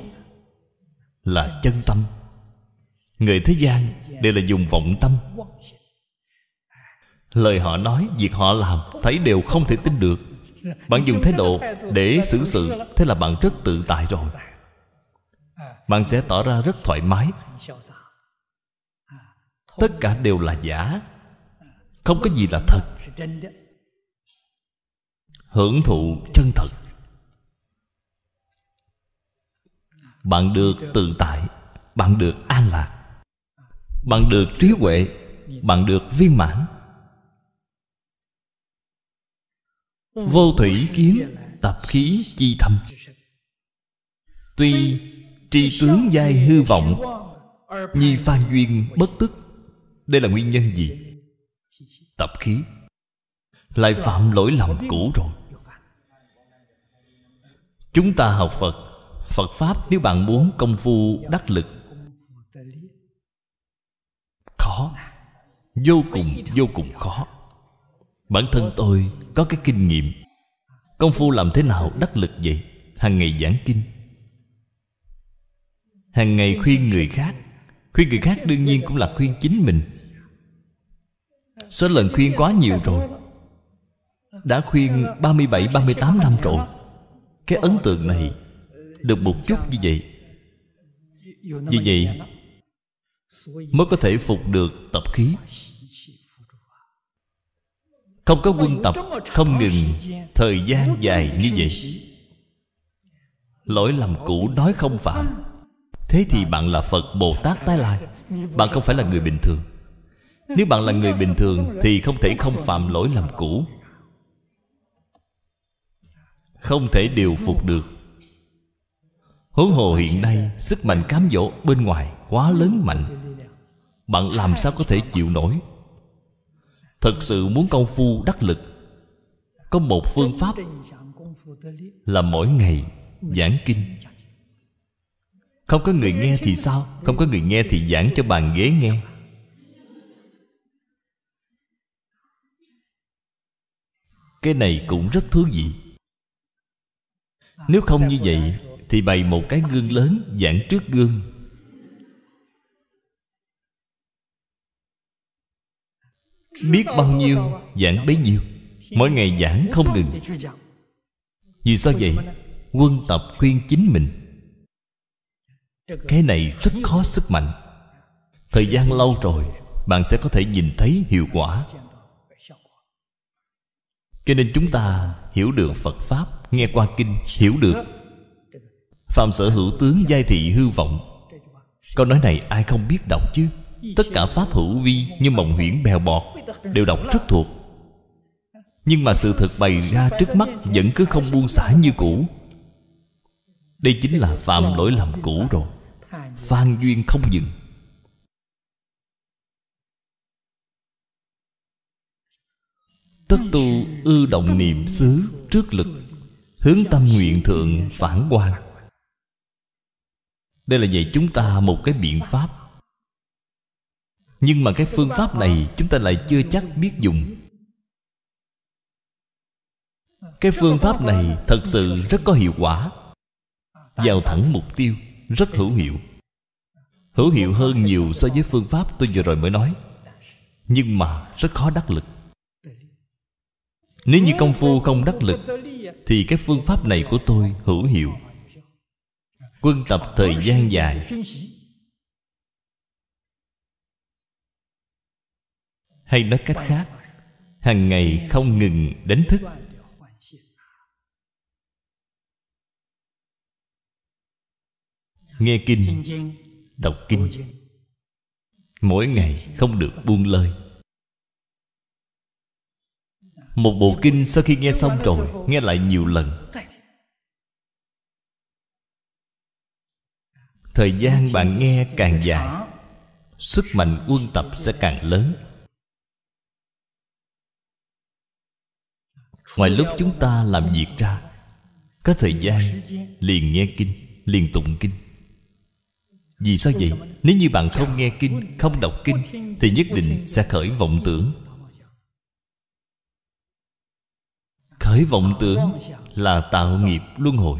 là chân tâm. Người thế gian đều là dùng vọng tâm. Lời họ nói, việc họ làm, thấy đều không thể tin được. Bạn dùng thái độ để xử sự, thế là bạn rất tự tại rồi bạn sẽ tỏ ra rất thoải mái. Tất cả đều là giả. Không có gì là thật. Hưởng thụ chân thật. Bạn được tự tại. Bạn được an lạc. Bạn được trí huệ. Bạn được viên mãn. Vô thủy kiến tập khí, chi thâm. Tuy tri tướng giai hư vọng, nhi phan duyên bất tức. Đây là nguyên nhân gì? Tập khí. Lại phạm lỗi lầm cũ rồi. Chúng ta học phật. Phật pháp nếu bạn muốn công phu đắc lực. Khó. Vô cùng vô cùng khó. Bản thân tôi có cái kinh nghiệm. Công phu làm thế nào đắc lực vậy? Hàng ngày giảng kinh hàng ngày khuyên người khác. Khuyên người khác đương nhiên cũng là khuyên chính mình. Số lần khuyên quá nhiều rồi. Đã khuyên 37, 38 năm rồi. Cái ấn tượng này Được một chút như vậy. Như vậy Mới có thể phục được tập khí. Không có quân tập Không ngừng Thời gian dài như vậy. Lỗi lầm cũ nói không phạm. Thế thì bạn là Phật Bồ Tát tái lai. Bạn không phải là người bình thường. Nếu bạn là người bình thường Thì không thể không phạm lỗi lầm cũ. Không thể điều phục được. Huống hồ hiện nay, Sức mạnh cám dỗ bên ngoài Quá lớn mạnh. Bạn làm sao có thể chịu nổi? Thật sự muốn công phu đắc lực. Có một phương pháp Là mỗi ngày giảng kinh không có người nghe thì sao? Không có người nghe thì giảng cho bàn ghế nghe. Cái này cũng rất thú vị. Nếu không như vậy, Thì bày một cái gương lớn Giảng trước gương. Biết bao nhiêu, Giảng bấy nhiêu. Mỗi ngày giảng không ngừng. Vì sao vậy? Quân tập khuyên chính mình cái này rất khó sức mạnh. Thời gian lâu rồi, bạn sẽ có thể nhìn thấy hiệu quả. Cho nên chúng ta hiểu được phật pháp, nghe qua kinh, hiểu được. Phạm sở hữu tướng giai thị hư vọng, câu nói này ai không biết đọc chứ? Tất cả pháp hữu vi như mộng huyễn bèo bọt, đều đọc rất thuộc. Nhưng mà sự thật bày ra trước mắt vẫn cứ không buông xả như cũ. Đây chính là phạm lỗi lầm cũ rồi phan duyên không dừng. Tất tu ư động niệm xứ trước lực, hướng tâm nguyện thượng phản quan đây là dạy chúng ta một cái biện pháp. Nhưng mà cái phương pháp này chúng ta lại chưa chắc biết dùng. Cái phương pháp này thật sự rất có hiệu quả. Vào thẳng mục tiêu, rất hữu hiệu hữu hiệu hơn nhiều so với phương pháp tôi vừa rồi mới nói. Nhưng mà rất khó đắc lực. Nếu như công phu không đắc lực, thì cái phương pháp này của tôi hữu hiệu. Quân tập thời gian dài. Hay nói cách khác, hàng ngày không ngừng đánh thức. Nghe kinh đọc kinh. Mỗi ngày không được buông lơi một bộ kinh sau khi nghe xong rồi, nghe lại nhiều lần. Thời gian bạn nghe càng dài, sức mạnh quân tập sẽ càng lớn. Ngoài lúc chúng ta làm việc ra, có thời gian liền nghe kinh, liền tụng kinh vì sao vậy? Nếu như bạn không nghe kinh, Không đọc kinh, Thì nhất định sẽ khởi vọng tưởng. Khởi vọng tưởng Là tạo nghiệp luân hồi.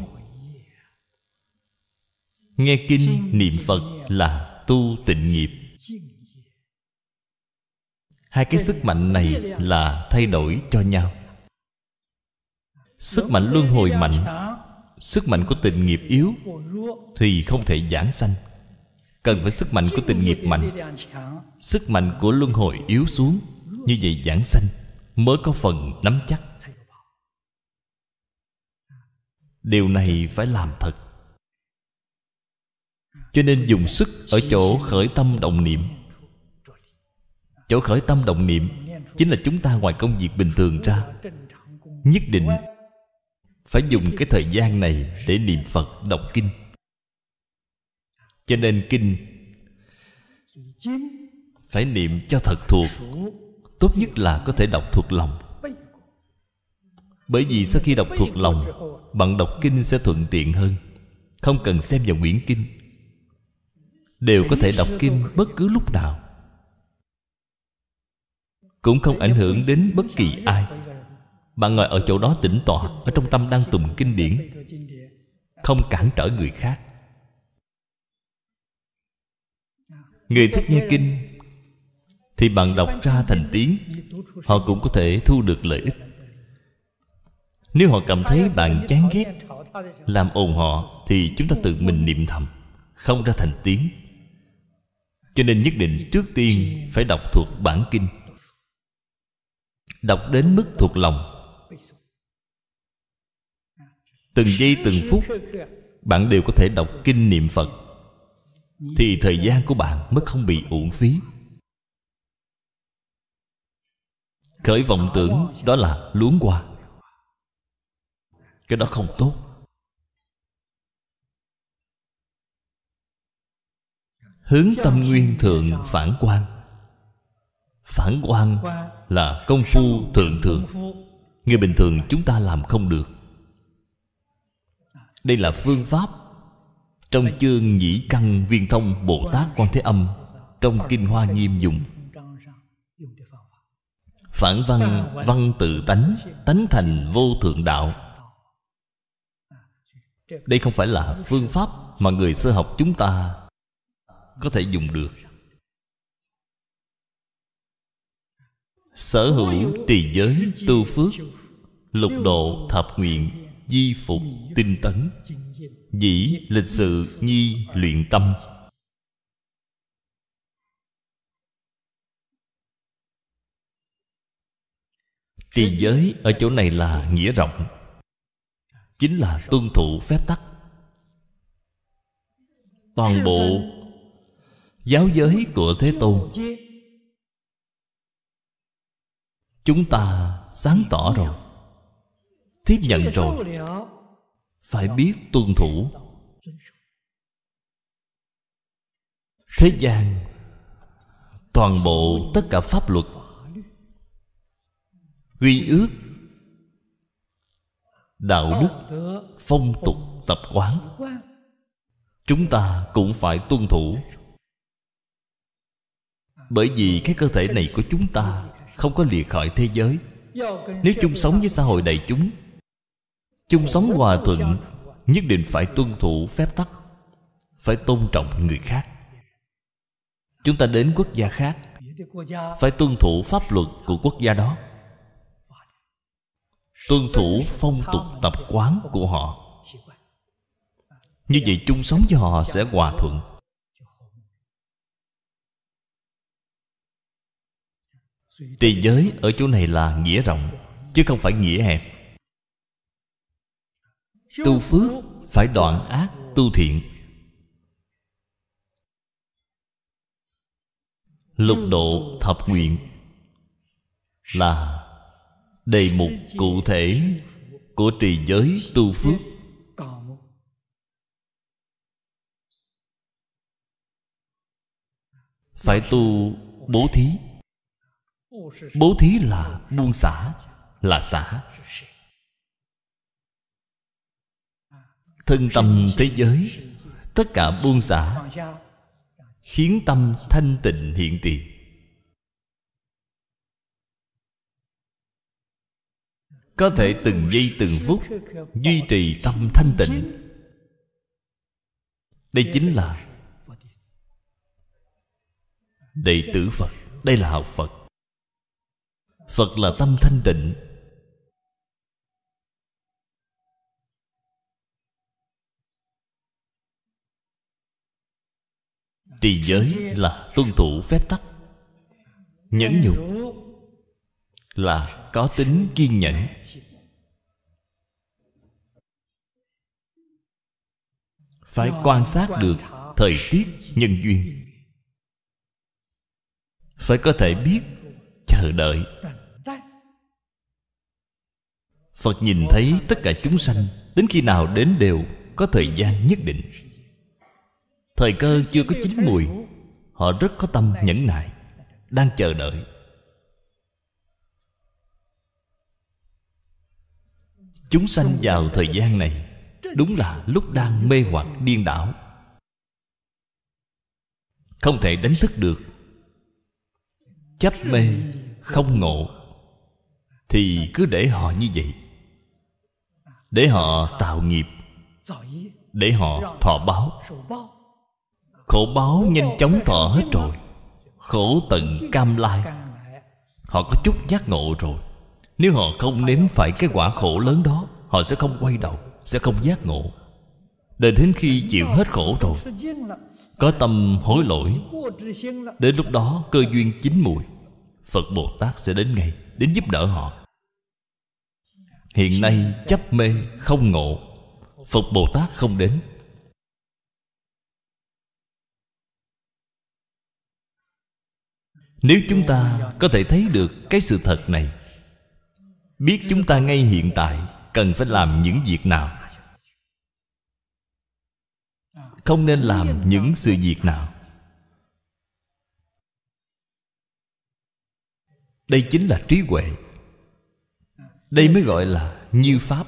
Nghe kinh, niệm Phật Là tu tịnh nghiệp. Hai cái sức mạnh này Là thay đổi cho nhau. Sức mạnh luân hồi mạnh, Sức mạnh của tịnh nghiệp yếu Thì không thể giảng sanh cần phải sức mạnh của tình nghiệp mạnh. Sức mạnh của luân hồi yếu xuống. Như vậy giảng sanh, mới có phần nắm chắc. Điều này phải làm thật. Cho nên dùng sức ở chỗ khởi tâm động niệm. Chỗ khởi tâm động niệm chính là chúng ta ngoài công việc bình thường ra. Nhất định phải dùng cái thời gian này để niệm phật, đọc kinh cho nên kinh phải niệm cho thật thuộc. Tốt nhất là có thể đọc thuộc lòng. Bởi vì sau khi đọc thuộc lòng, bạn đọc kinh sẽ thuận tiện hơn. Không cần xem vào quyển kinh. Đều có thể đọc kinh bất cứ lúc nào. Cũng không ảnh hưởng đến bất kỳ ai. Bạn ngồi ở chỗ đó tĩnh tọa, ở trong tâm đang tùng kinh điển. Không cản trở người khác. Người thích nghe kinh, thì bạn đọc ra thành tiếng, họ cũng có thể thu được lợi ích. Nếu họ cảm thấy bạn chán ghét, làm ồn họ, thì chúng ta tự mình niệm thầm, không ra thành tiếng. Cho nên nhất định trước tiên phải đọc thuộc bản kinh. Đọc đến mức thuộc lòng. Từng giây từng phút, bạn đều có thể đọc kinh niệm phật thì thời gian của bạn mới không bị uổng phí. Khởi vọng tưởng đó là luống qua. Cái đó không tốt. Hướng tâm nguyên thượng phản quan phản quan là công phu thượng thượng người bình thường chúng ta làm không được. Đây là phương pháp trong chương nhĩ căn viên thông bồ tát quan thế âm, trong kinh hoa nghiêm dùng. Phản văn văn tự tánh tánh thành vô thượng đạo. Đây không phải là phương pháp mà người sơ học chúng ta có thể dùng được. Sở hữu trì giới tu phước, lục độ thập nguyện, di phục tinh tấn dĩ lịch sự nhi luyện tâm. Trì giới ở chỗ này là nghĩa rộng, chính là tuân thủ phép tắc. Toàn bộ giáo giới của thế tôn, chúng ta sáng tỏ rồi, tiếp nhận rồi phải biết tuân thủ. Thế gian, toàn bộ tất cả pháp luật, quy ước, đạo đức, phong tục, tập quán, chúng ta cũng phải tuân thủ. Bởi vì cái cơ thể này của chúng ta không có lìa khỏi thế giới. Nếu chung sống với xã hội đại chúng chung sống hòa thuận, nhất định phải tuân thủ phép tắc, phải tôn trọng người khác. Chúng ta đến quốc gia khác, phải tuân thủ pháp luật của quốc gia đó. Tuân thủ phong tục tập quán của họ. Như vậy chung sống với họ sẽ hòa thuận. Trì giới ở chỗ này là nghĩa rộng, chứ không phải nghĩa hẹp tu phước phải đoạn ác tu thiện. Lục độ thập nguyện là đề mục cụ thể của trì giới tu phước. Phải tu bố thí. Bố thí là buông xả, là xả. Thân tâm thế giới, tất cả buông xả, khiến tâm thanh tịnh hiện tiền. Có thể từng giây từng phút duy trì tâm thanh tịnh. Đây chính là đệ tử phật. Đây là học phật. Phật là tâm thanh tịnh. Trì giới là tuân thủ phép tắc. Nhẫn nhục là có tính kiên nhẫn. Phải quan sát được thời tiết nhân duyên. Phải có thể biết chờ đợi. Phật nhìn thấy tất cả chúng sanh, đến khi nào đến đều có thời gian nhất định thời cơ chưa có chín mùi, họ rất có tâm nhẫn nại, đang chờ đợi. Chúng sanh vào thời gian này, đúng là lúc đang mê hoặc điên đảo. Không thể đánh thức được. Chấp mê, không ngộ, thì cứ để họ như vậy. Để họ tạo nghiệp, để họ thọ báo khổ báo nhanh chóng thọ hết rồi. Khổ tận cam lai. Họ có chút giác ngộ rồi. Nếu họ không nếm phải cái quả khổ lớn đó, họ sẽ không quay đầu, sẽ không giác ngộ. Đợi đến khi chịu hết khổ rồi, có tâm hối lỗi. Đến lúc đó, cơ duyên chín mùi. Phật bồ tát sẽ đến ngay, đến giúp đỡ họ. Hiện nay chấp mê không ngộ. Phật bồ tát không đến. Nếu chúng ta có thể thấy được cái sự thật này, biết chúng ta ngay hiện tại cần phải làm những việc nào. Không nên làm những sự việc nào. Đây chính là trí huệ. Đây mới gọi là như pháp.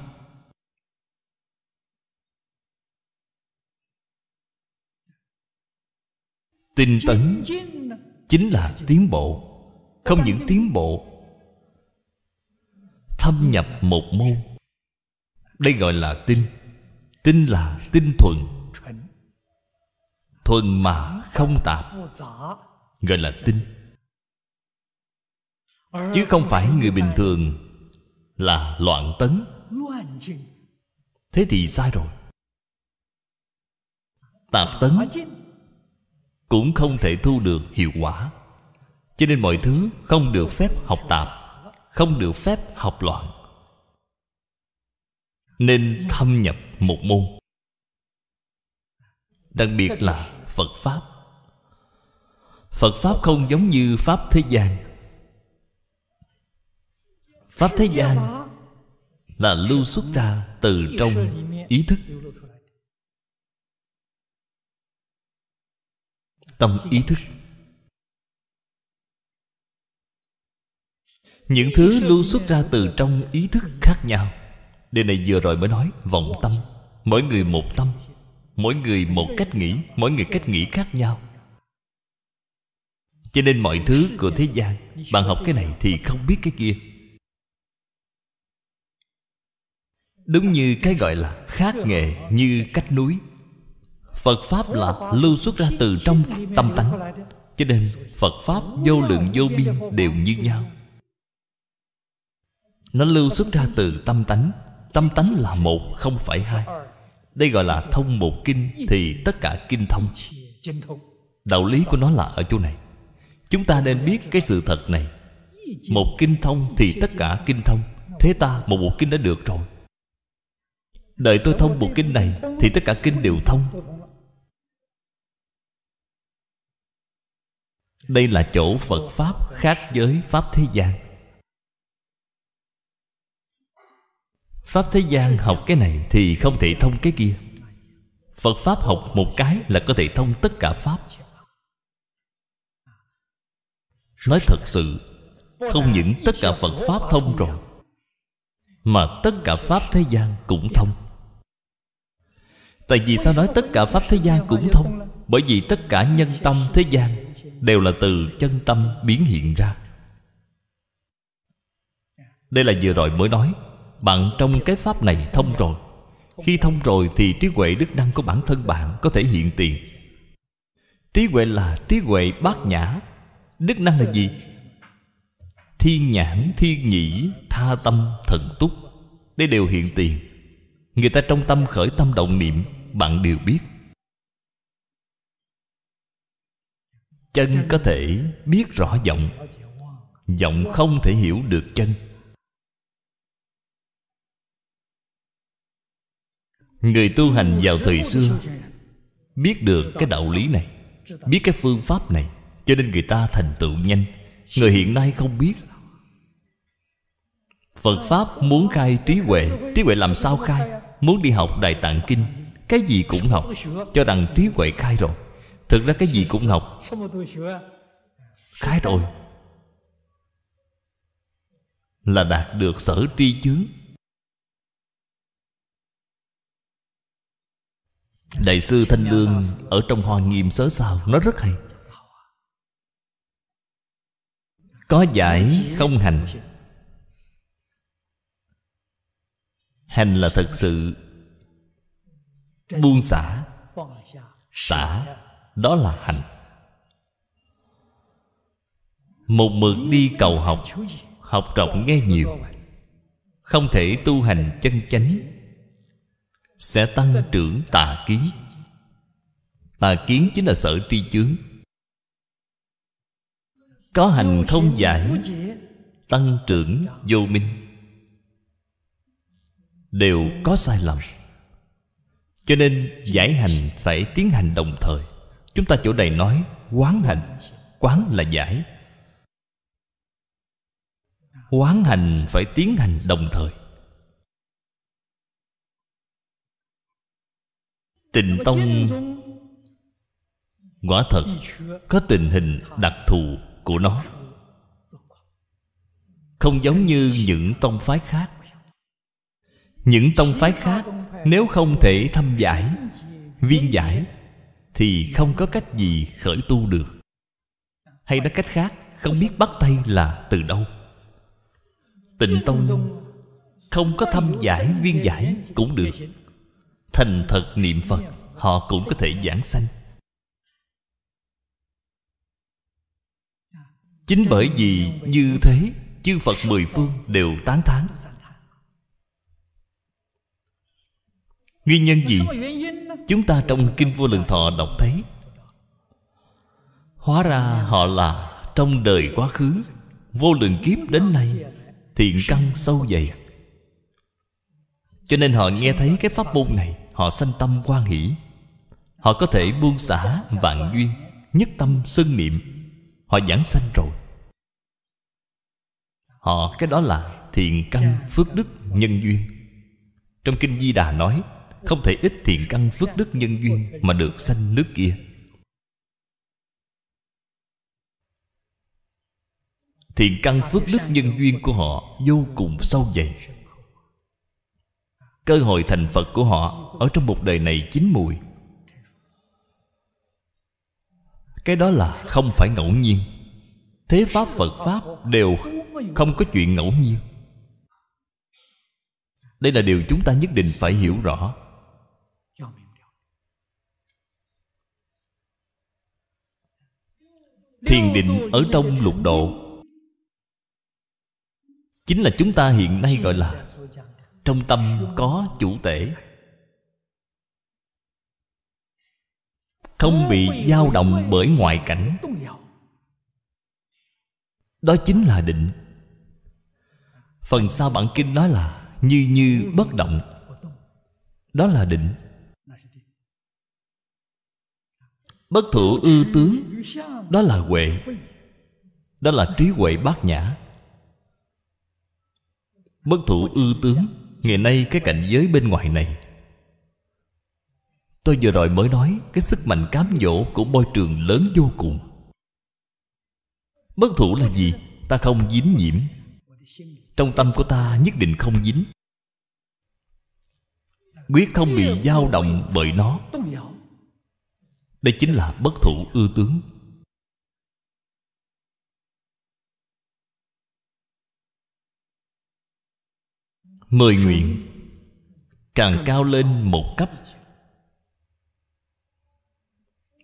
Tinh tấn chính là tiến bộ, không những tiến bộ, thâm nhập một môn. Đây gọi là tinh. Tinh là tinh thuần. Thuần mà không tạp, gọi là tinh. Chứ không phải người bình thường là loạn tấn. Thế thì sai rồi. Tạp tấn cũng không thể thu được hiệu quả. Cho nên mọi thứ không được phép học tạp, không được phép học loạn. Nên thâm nhập một môn. Đặc biệt là phật pháp. Phật pháp không giống như pháp thế gian. Pháp thế gian là lưu xuất ra từ trong ý thức. Tâm ý thức. Những thứ lưu xuất ra từ trong ý thức khác nhau. Điều này vừa rồi mới nói, vọng tâm. Mỗi người một tâm. Mỗi người một cách nghĩ, mỗi người cách nghĩ khác nhau. Cho nên mọi thứ của thế gian, bạn học cái này thì không biết cái kia. Đúng như cái gọi là khác nghề như cách núi phật pháp là lưu xuất ra từ trong tâm tánh. Cho nên phật pháp vô lượng vô biên đều như nhau. Nó lưu xuất ra từ tâm tánh. Tâm tánh là một, không phải hai. Đây gọi là thông một kinh thì tất cả kinh thông. Đạo lý của nó là ở chỗ này. Chúng ta nên biết cái sự thật này. Một kinh thông thì tất cả kinh thông. Thế ta một bộ kinh đã được rồi. Đợi tôi thông bộ kinh này thì tất cả kinh đều thông. Đây là chỗ phật pháp khác với pháp thế gian. Pháp thế gian học cái này thì không thể thông cái kia. Phật pháp học một cái là có thể thông tất cả pháp. Nói thật sự, không những tất cả phật pháp thông rồi, mà tất cả pháp thế gian cũng thông. Tại vì sao nói tất cả pháp thế gian cũng thông? Bởi vì tất cả nhân tâm thế gian đều là từ chân tâm biến hiện ra. Đây là vừa rồi mới nói, bạn trong cái pháp này thông rồi. Khi thông rồi thì trí huệ đức năng của bản thân bạn có thể hiện tiền. Trí huệ là trí huệ bát nhã. Đức năng là gì? Thiên nhãn, thiên nhĩ, tha tâm, thần túc. Đây đều hiện tiền. Người ta trong tâm khởi tâm động niệm, bạn đều biết. Chân có thể biết rõ giọng. Giọng không thể hiểu được chân. Người tu hành vào thời xưa biết được cái đạo lý này, biết cái phương pháp này, cho nên người ta thành tựu nhanh. Người hiện nay không biết. Phật pháp muốn khai trí huệ. Trí huệ làm sao khai? Muốn đi học đại tạng kinh. Cái gì cũng học. Cho rằng trí huệ khai rồi thực ra cái gì cũng học cái rồi là đạt được sở tri chướng đại sư thanh lương ở trong hoa nghiêm sớ sao nó rất hay. Có giải không hành. Hành là thật sự buông xả xả đó là hành một mực đi cầu học học rộng nghe nhiều. Không thể tu hành chân chánh. Sẽ tăng trưởng tà kiến. Tà kiến chính là sở tri chướng. Có hành không giải, tăng trưởng vô minh. Đều có sai lầm. Cho nên giải hành phải tiến hành đồng thời chúng ta chỗ này nói, quán hành, quán là giải. Quán hành phải tiến hành đồng thời. Tình tông quả thật có tình hình đặc thù của nó. Không giống như những tông phái khác. Những tông phái khác nếu không thể thâm giải, viên giải thì không có cách gì khởi tu được. Hay nói cách khác, không biết bắt tay là từ đâu. Tịnh tông không có thâm giải viên giải cũng được. Thành thật niệm phật, họ cũng có thể giảng sanh. Chính bởi vì như thế, chư phật mười phương đều tán thán. Nguyên nhân gì? Chúng ta trong kinh vô lượng thọ đọc thấy. Hóa ra họ là trong đời quá khứ, vô lượng kiếp đến nay, thiện căn sâu dày. Cho nên họ nghe thấy cái pháp môn này, họ sanh tâm quan hỷ họ có thể buông xả vạn duyên, nhất tâm sân niệm. Họ giảng sanh rồi. Họ, cái đó là thiện căn phước đức nhân duyên. Trong kinh di đà nói không thể ít thiện căn phước đức nhân duyên mà được sanh nước kia. Thiện căn phước đức nhân duyên của họ vô cùng sâu dày. Cơ hội thành phật của họ ở trong một đời này chín mùi. Cái đó là không phải ngẫu nhiên. Thế pháp, phật pháp đều không có chuyện ngẫu nhiên. Đây là điều chúng ta nhất định phải hiểu rõ. Thiền định ở trong lục độ. Chính là chúng ta hiện nay gọi là trong tâm có chủ tể không bị dao động bởi ngoại cảnh. Đó chính là định. Phần sau bản kinh nói là như như bất động. Đó là định. Bất thủ ư tướng. Đó là huệ. Đó là trí huệ bát nhã. Bất thủ ư tướng. Ngày nay cái cảnh giới bên ngoài này. Tôi vừa rồi mới nói cái sức mạnh cám dỗ của môi trường lớn vô cùng. Bất thủ là gì? Ta không dính nhiễm. Trong tâm của ta nhất định không dính. Quyết không bị dao động bởi nó đây chính là bất thủ ư tướng. Mười nguyện, càng cao lên một cấp.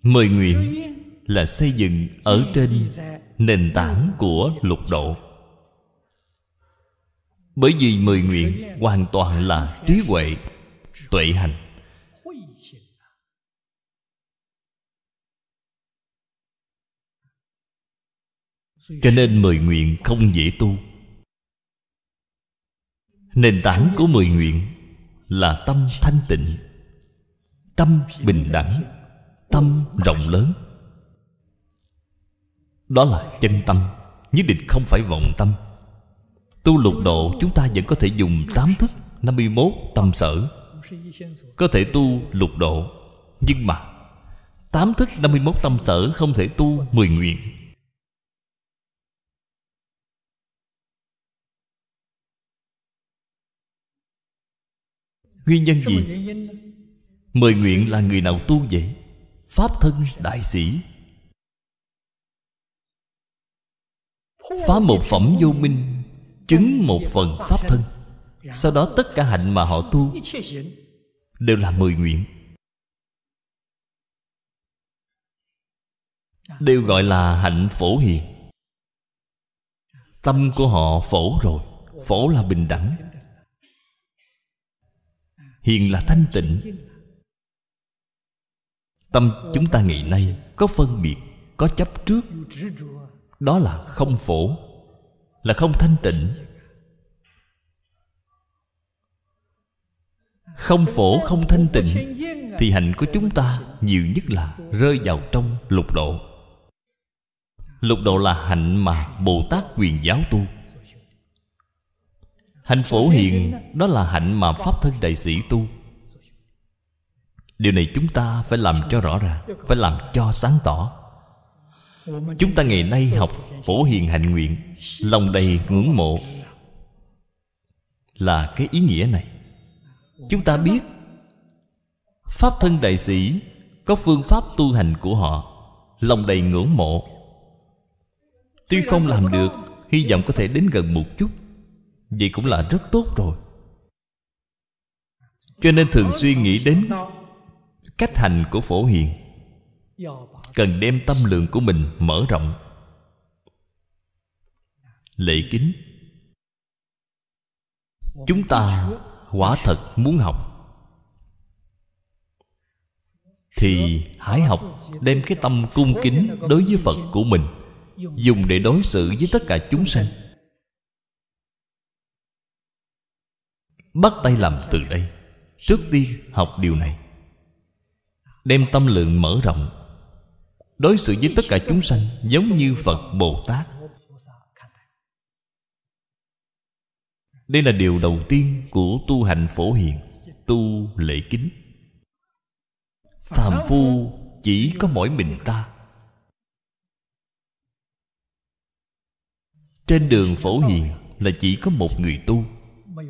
Mười nguyện là xây dựng ở trên nền tảng của lục độ. Bởi vì mười nguyện hoàn toàn là trí huệ, tuệ hành. Cho nên mười nguyện không dễ tu. Nền tảng của mười nguyện là tâm thanh tịnh, tâm bình đẳng, tâm rộng lớn. Đó là chân tâm, nhất định không phải vọng tâm. Tu lục độ, chúng ta vẫn có thể dùng tám thức 51 tâm sở. Có thể tu lục độ, Nhưng mà Tám thức 51 tâm sở không thể tu 10 nguyện. Nguyên nhân gì? Mười nguyện là người nào tu vậy? Pháp thân đại sĩ. Phá một phẩm vô minh Chứng một phần pháp thân. Sau đó tất cả hạnh mà họ tu Đều là mười nguyện. Đều gọi là hạnh phổ hiền. Tâm của họ phổ rồi. Phổ là bình đẳng hiền là thanh tịnh. Tâm chúng ta ngày nay có phân biệt, có chấp trước. Đó là không phổ, là không thanh tịnh. Không phổ, không thanh tịnh thì hạnh của chúng ta nhiều nhất là rơi vào trong lục độ. Lục độ là hạnh mà bồ tát quyền giáo tu hạnh phổ hiền, đó là hạnh mà pháp thân đại sĩ tu. Điều này chúng ta phải làm cho rõ ràng, phải làm cho sáng tỏ. Chúng ta ngày nay học phổ hiền hạnh nguyện, lòng đầy ngưỡng mộ là cái ý nghĩa này. Chúng ta biết pháp thân đại sĩ có phương pháp tu hành của họ, lòng đầy ngưỡng mộ. Tuy không làm được, hy vọng có thể đến gần một chút vậy cũng là rất tốt rồi. Cho nên thường xuyên nghĩ đến cách hành của phổ hiền. Cần đem tâm lượng của mình mở rộng. Lễ kính. Chúng ta quả thật muốn học. Thì hãy học, đem cái tâm cung kính đối với phật của mình, dùng để đối xử với tất cả chúng sanh. Bắt tay làm từ đây. Trước tiên học điều này. Đem tâm lượng mở rộng. Đối xử với tất cả chúng sanh giống như phật bồ tát. Đây là điều đầu tiên của tu hành phổ hiền, tu lễ kính. Phàm phu chỉ có mỗi mình ta. Trên đường phổ hiền là chỉ có một người tu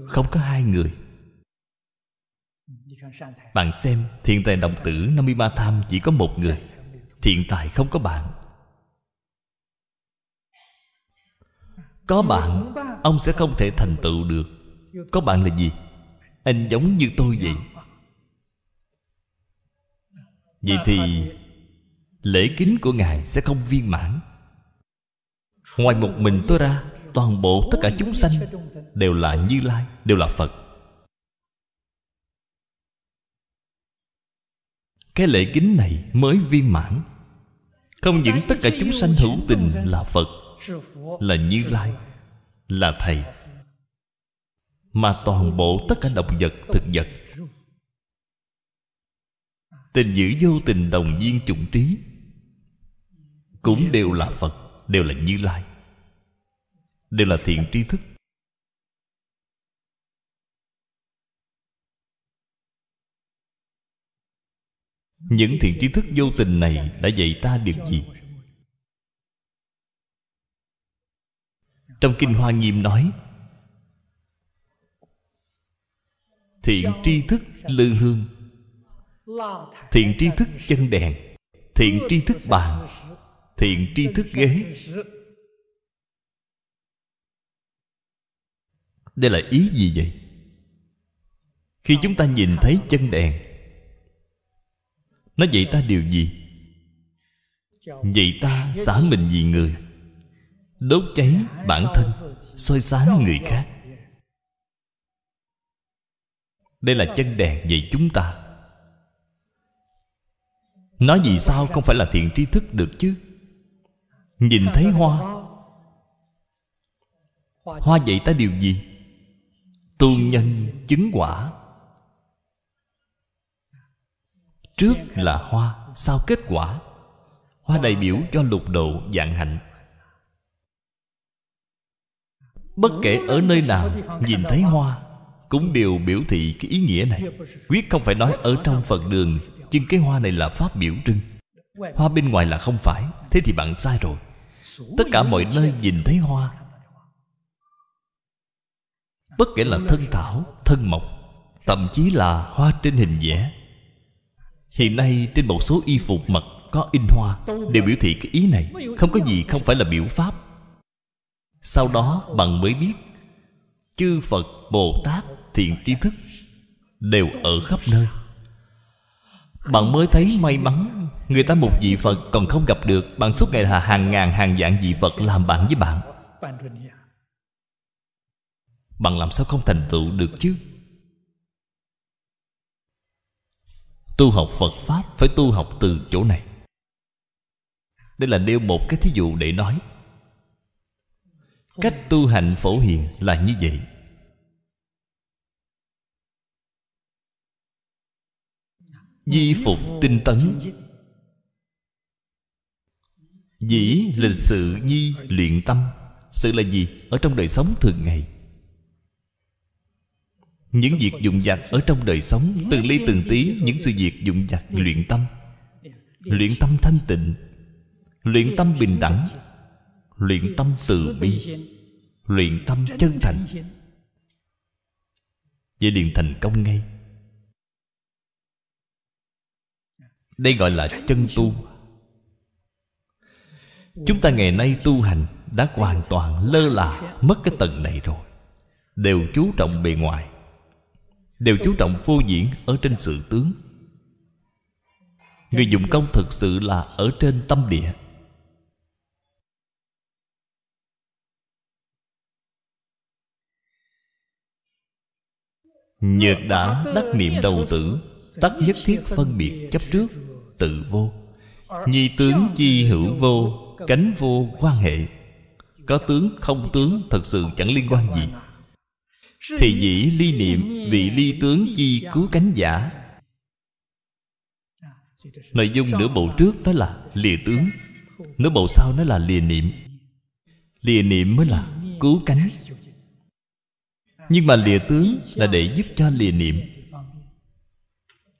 không có hai người. Bạn xem thiện tài đồng tử 53 tham chỉ có một người. Thiện tài không có bạn. Có bạn, Ông sẽ không thể thành tựu được. Có bạn là gì? Anh giống như tôi vậy. Vậy thì Lễ kính của Ngài sẽ không viên mãn. Ngoài một mình tôi ra Toàn bộ tất cả chúng sanh Đều là Như Lai, Đều là Phật. Cái lễ kính này mới viên mãn. Không những tất cả chúng sanh hữu tình là Phật, Là Như Lai, Là Thầy, Mà toàn bộ tất cả động vật, thực vật. Tình giữ vô tình đồng viên chủng trí Cũng đều là Phật, Đều là Như Lai. Đều là thiện tri thức. Những thiện tri thức vô tình này đã dạy ta điều gì? Trong kinh hoa nghiêm nói, thiện tri thức lư hương, thiện tri thức chân đèn, thiện tri thức bàn, thiện tri thức ghế đây là ý gì vậy? Khi chúng ta nhìn thấy chân đèn, nó dạy ta điều gì? Dạy ta xả mình vì người, đốt cháy bản thân, soi sáng người khác. Đây là chân đèn dạy chúng ta. Nói gì sao không phải là thiện tri thức được chứ? Nhìn thấy hoa hoa dạy ta điều gì? Tu nhân chứng quả. Trước là hoa, Sau kết quả. Hoa đại biểu cho lục độ dạng hạnh. Bất kể ở nơi nào Nhìn thấy hoa, Cũng đều biểu thị cái ý nghĩa này. Quyết không phải nói ở trong Phật đường, Nhưng cái hoa này là pháp biểu trưng. Hoa bên ngoài là không phải, Thế thì bạn sai rồi. Tất cả mọi nơi nhìn thấy hoa Bất kể là thân thảo, thân mộc Thậm chí là hoa trên hình vẽ Hiện nay trên một số y phục mặc có in hoa Đều biểu thị cái ý này Không có gì không phải là biểu pháp. Sau đó bạn mới biết Chư Phật, Bồ Tát, thiện tri thức Đều ở khắp nơi. Bạn mới thấy may mắn người ta một vị phật còn không gặp được bạn suốt ngày là hàng ngàn hàng vạn vị phật làm bạn với bạn bạn làm sao không thành tựu được chứ? Tu học phật pháp phải tu học từ chỗ này. Đây là nêu một cái thí dụ để nói. Cách tu hành phổ hiền là như vậy. Di phục tinh tấn. Dĩ lịch sự nhi luyện tâm. Sự là gì? Ở trong đời sống thường ngày những việc dụng dặt ở trong đời sống từng ly từng tí những sự việc dụng dặt luyện tâm. Luyện tâm thanh tịnh, luyện tâm bình đẳng, luyện tâm từ bi, luyện tâm chân thành. Vậy liền thành công ngay. Đây gọi là chân tu. Chúng ta ngày nay tu hành đã hoàn toàn lơ là, mất cái tầng này rồi. Đều chú trọng bề ngoài đều chú trọng phô diễn ở trên sự tướng. Người dụng công thực sự là ở trên tâm địa. Nhược đã đắc niệm đầu tử, Tắc nhất thiết phân biệt chấp trước, Tự vô. Nhi tướng chi hữu vô, Cánh vô quan hệ. Có tướng không tướng Thật sự chẳng liên quan gì. Thì dĩ ly niệm, Vị ly tướng chi cứu cánh giả. Nội dung nửa bộ trước đó là lìa tướng, Nửa bộ sau nó là lìa niệm. Lìa niệm mới là cứu cánh. Nhưng mà lìa tướng là để giúp cho lìa niệm.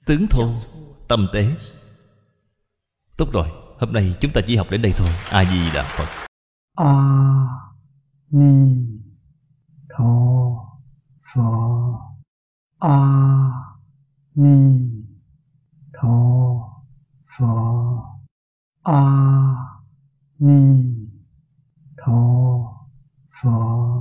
Tướng thô Tâm tế. Tốt rồi, Hôm nay chúng ta chỉ học đến đây thôi. A-di-đà Phật. A Ni 佛阿弥陀佛。阿弥陀佛。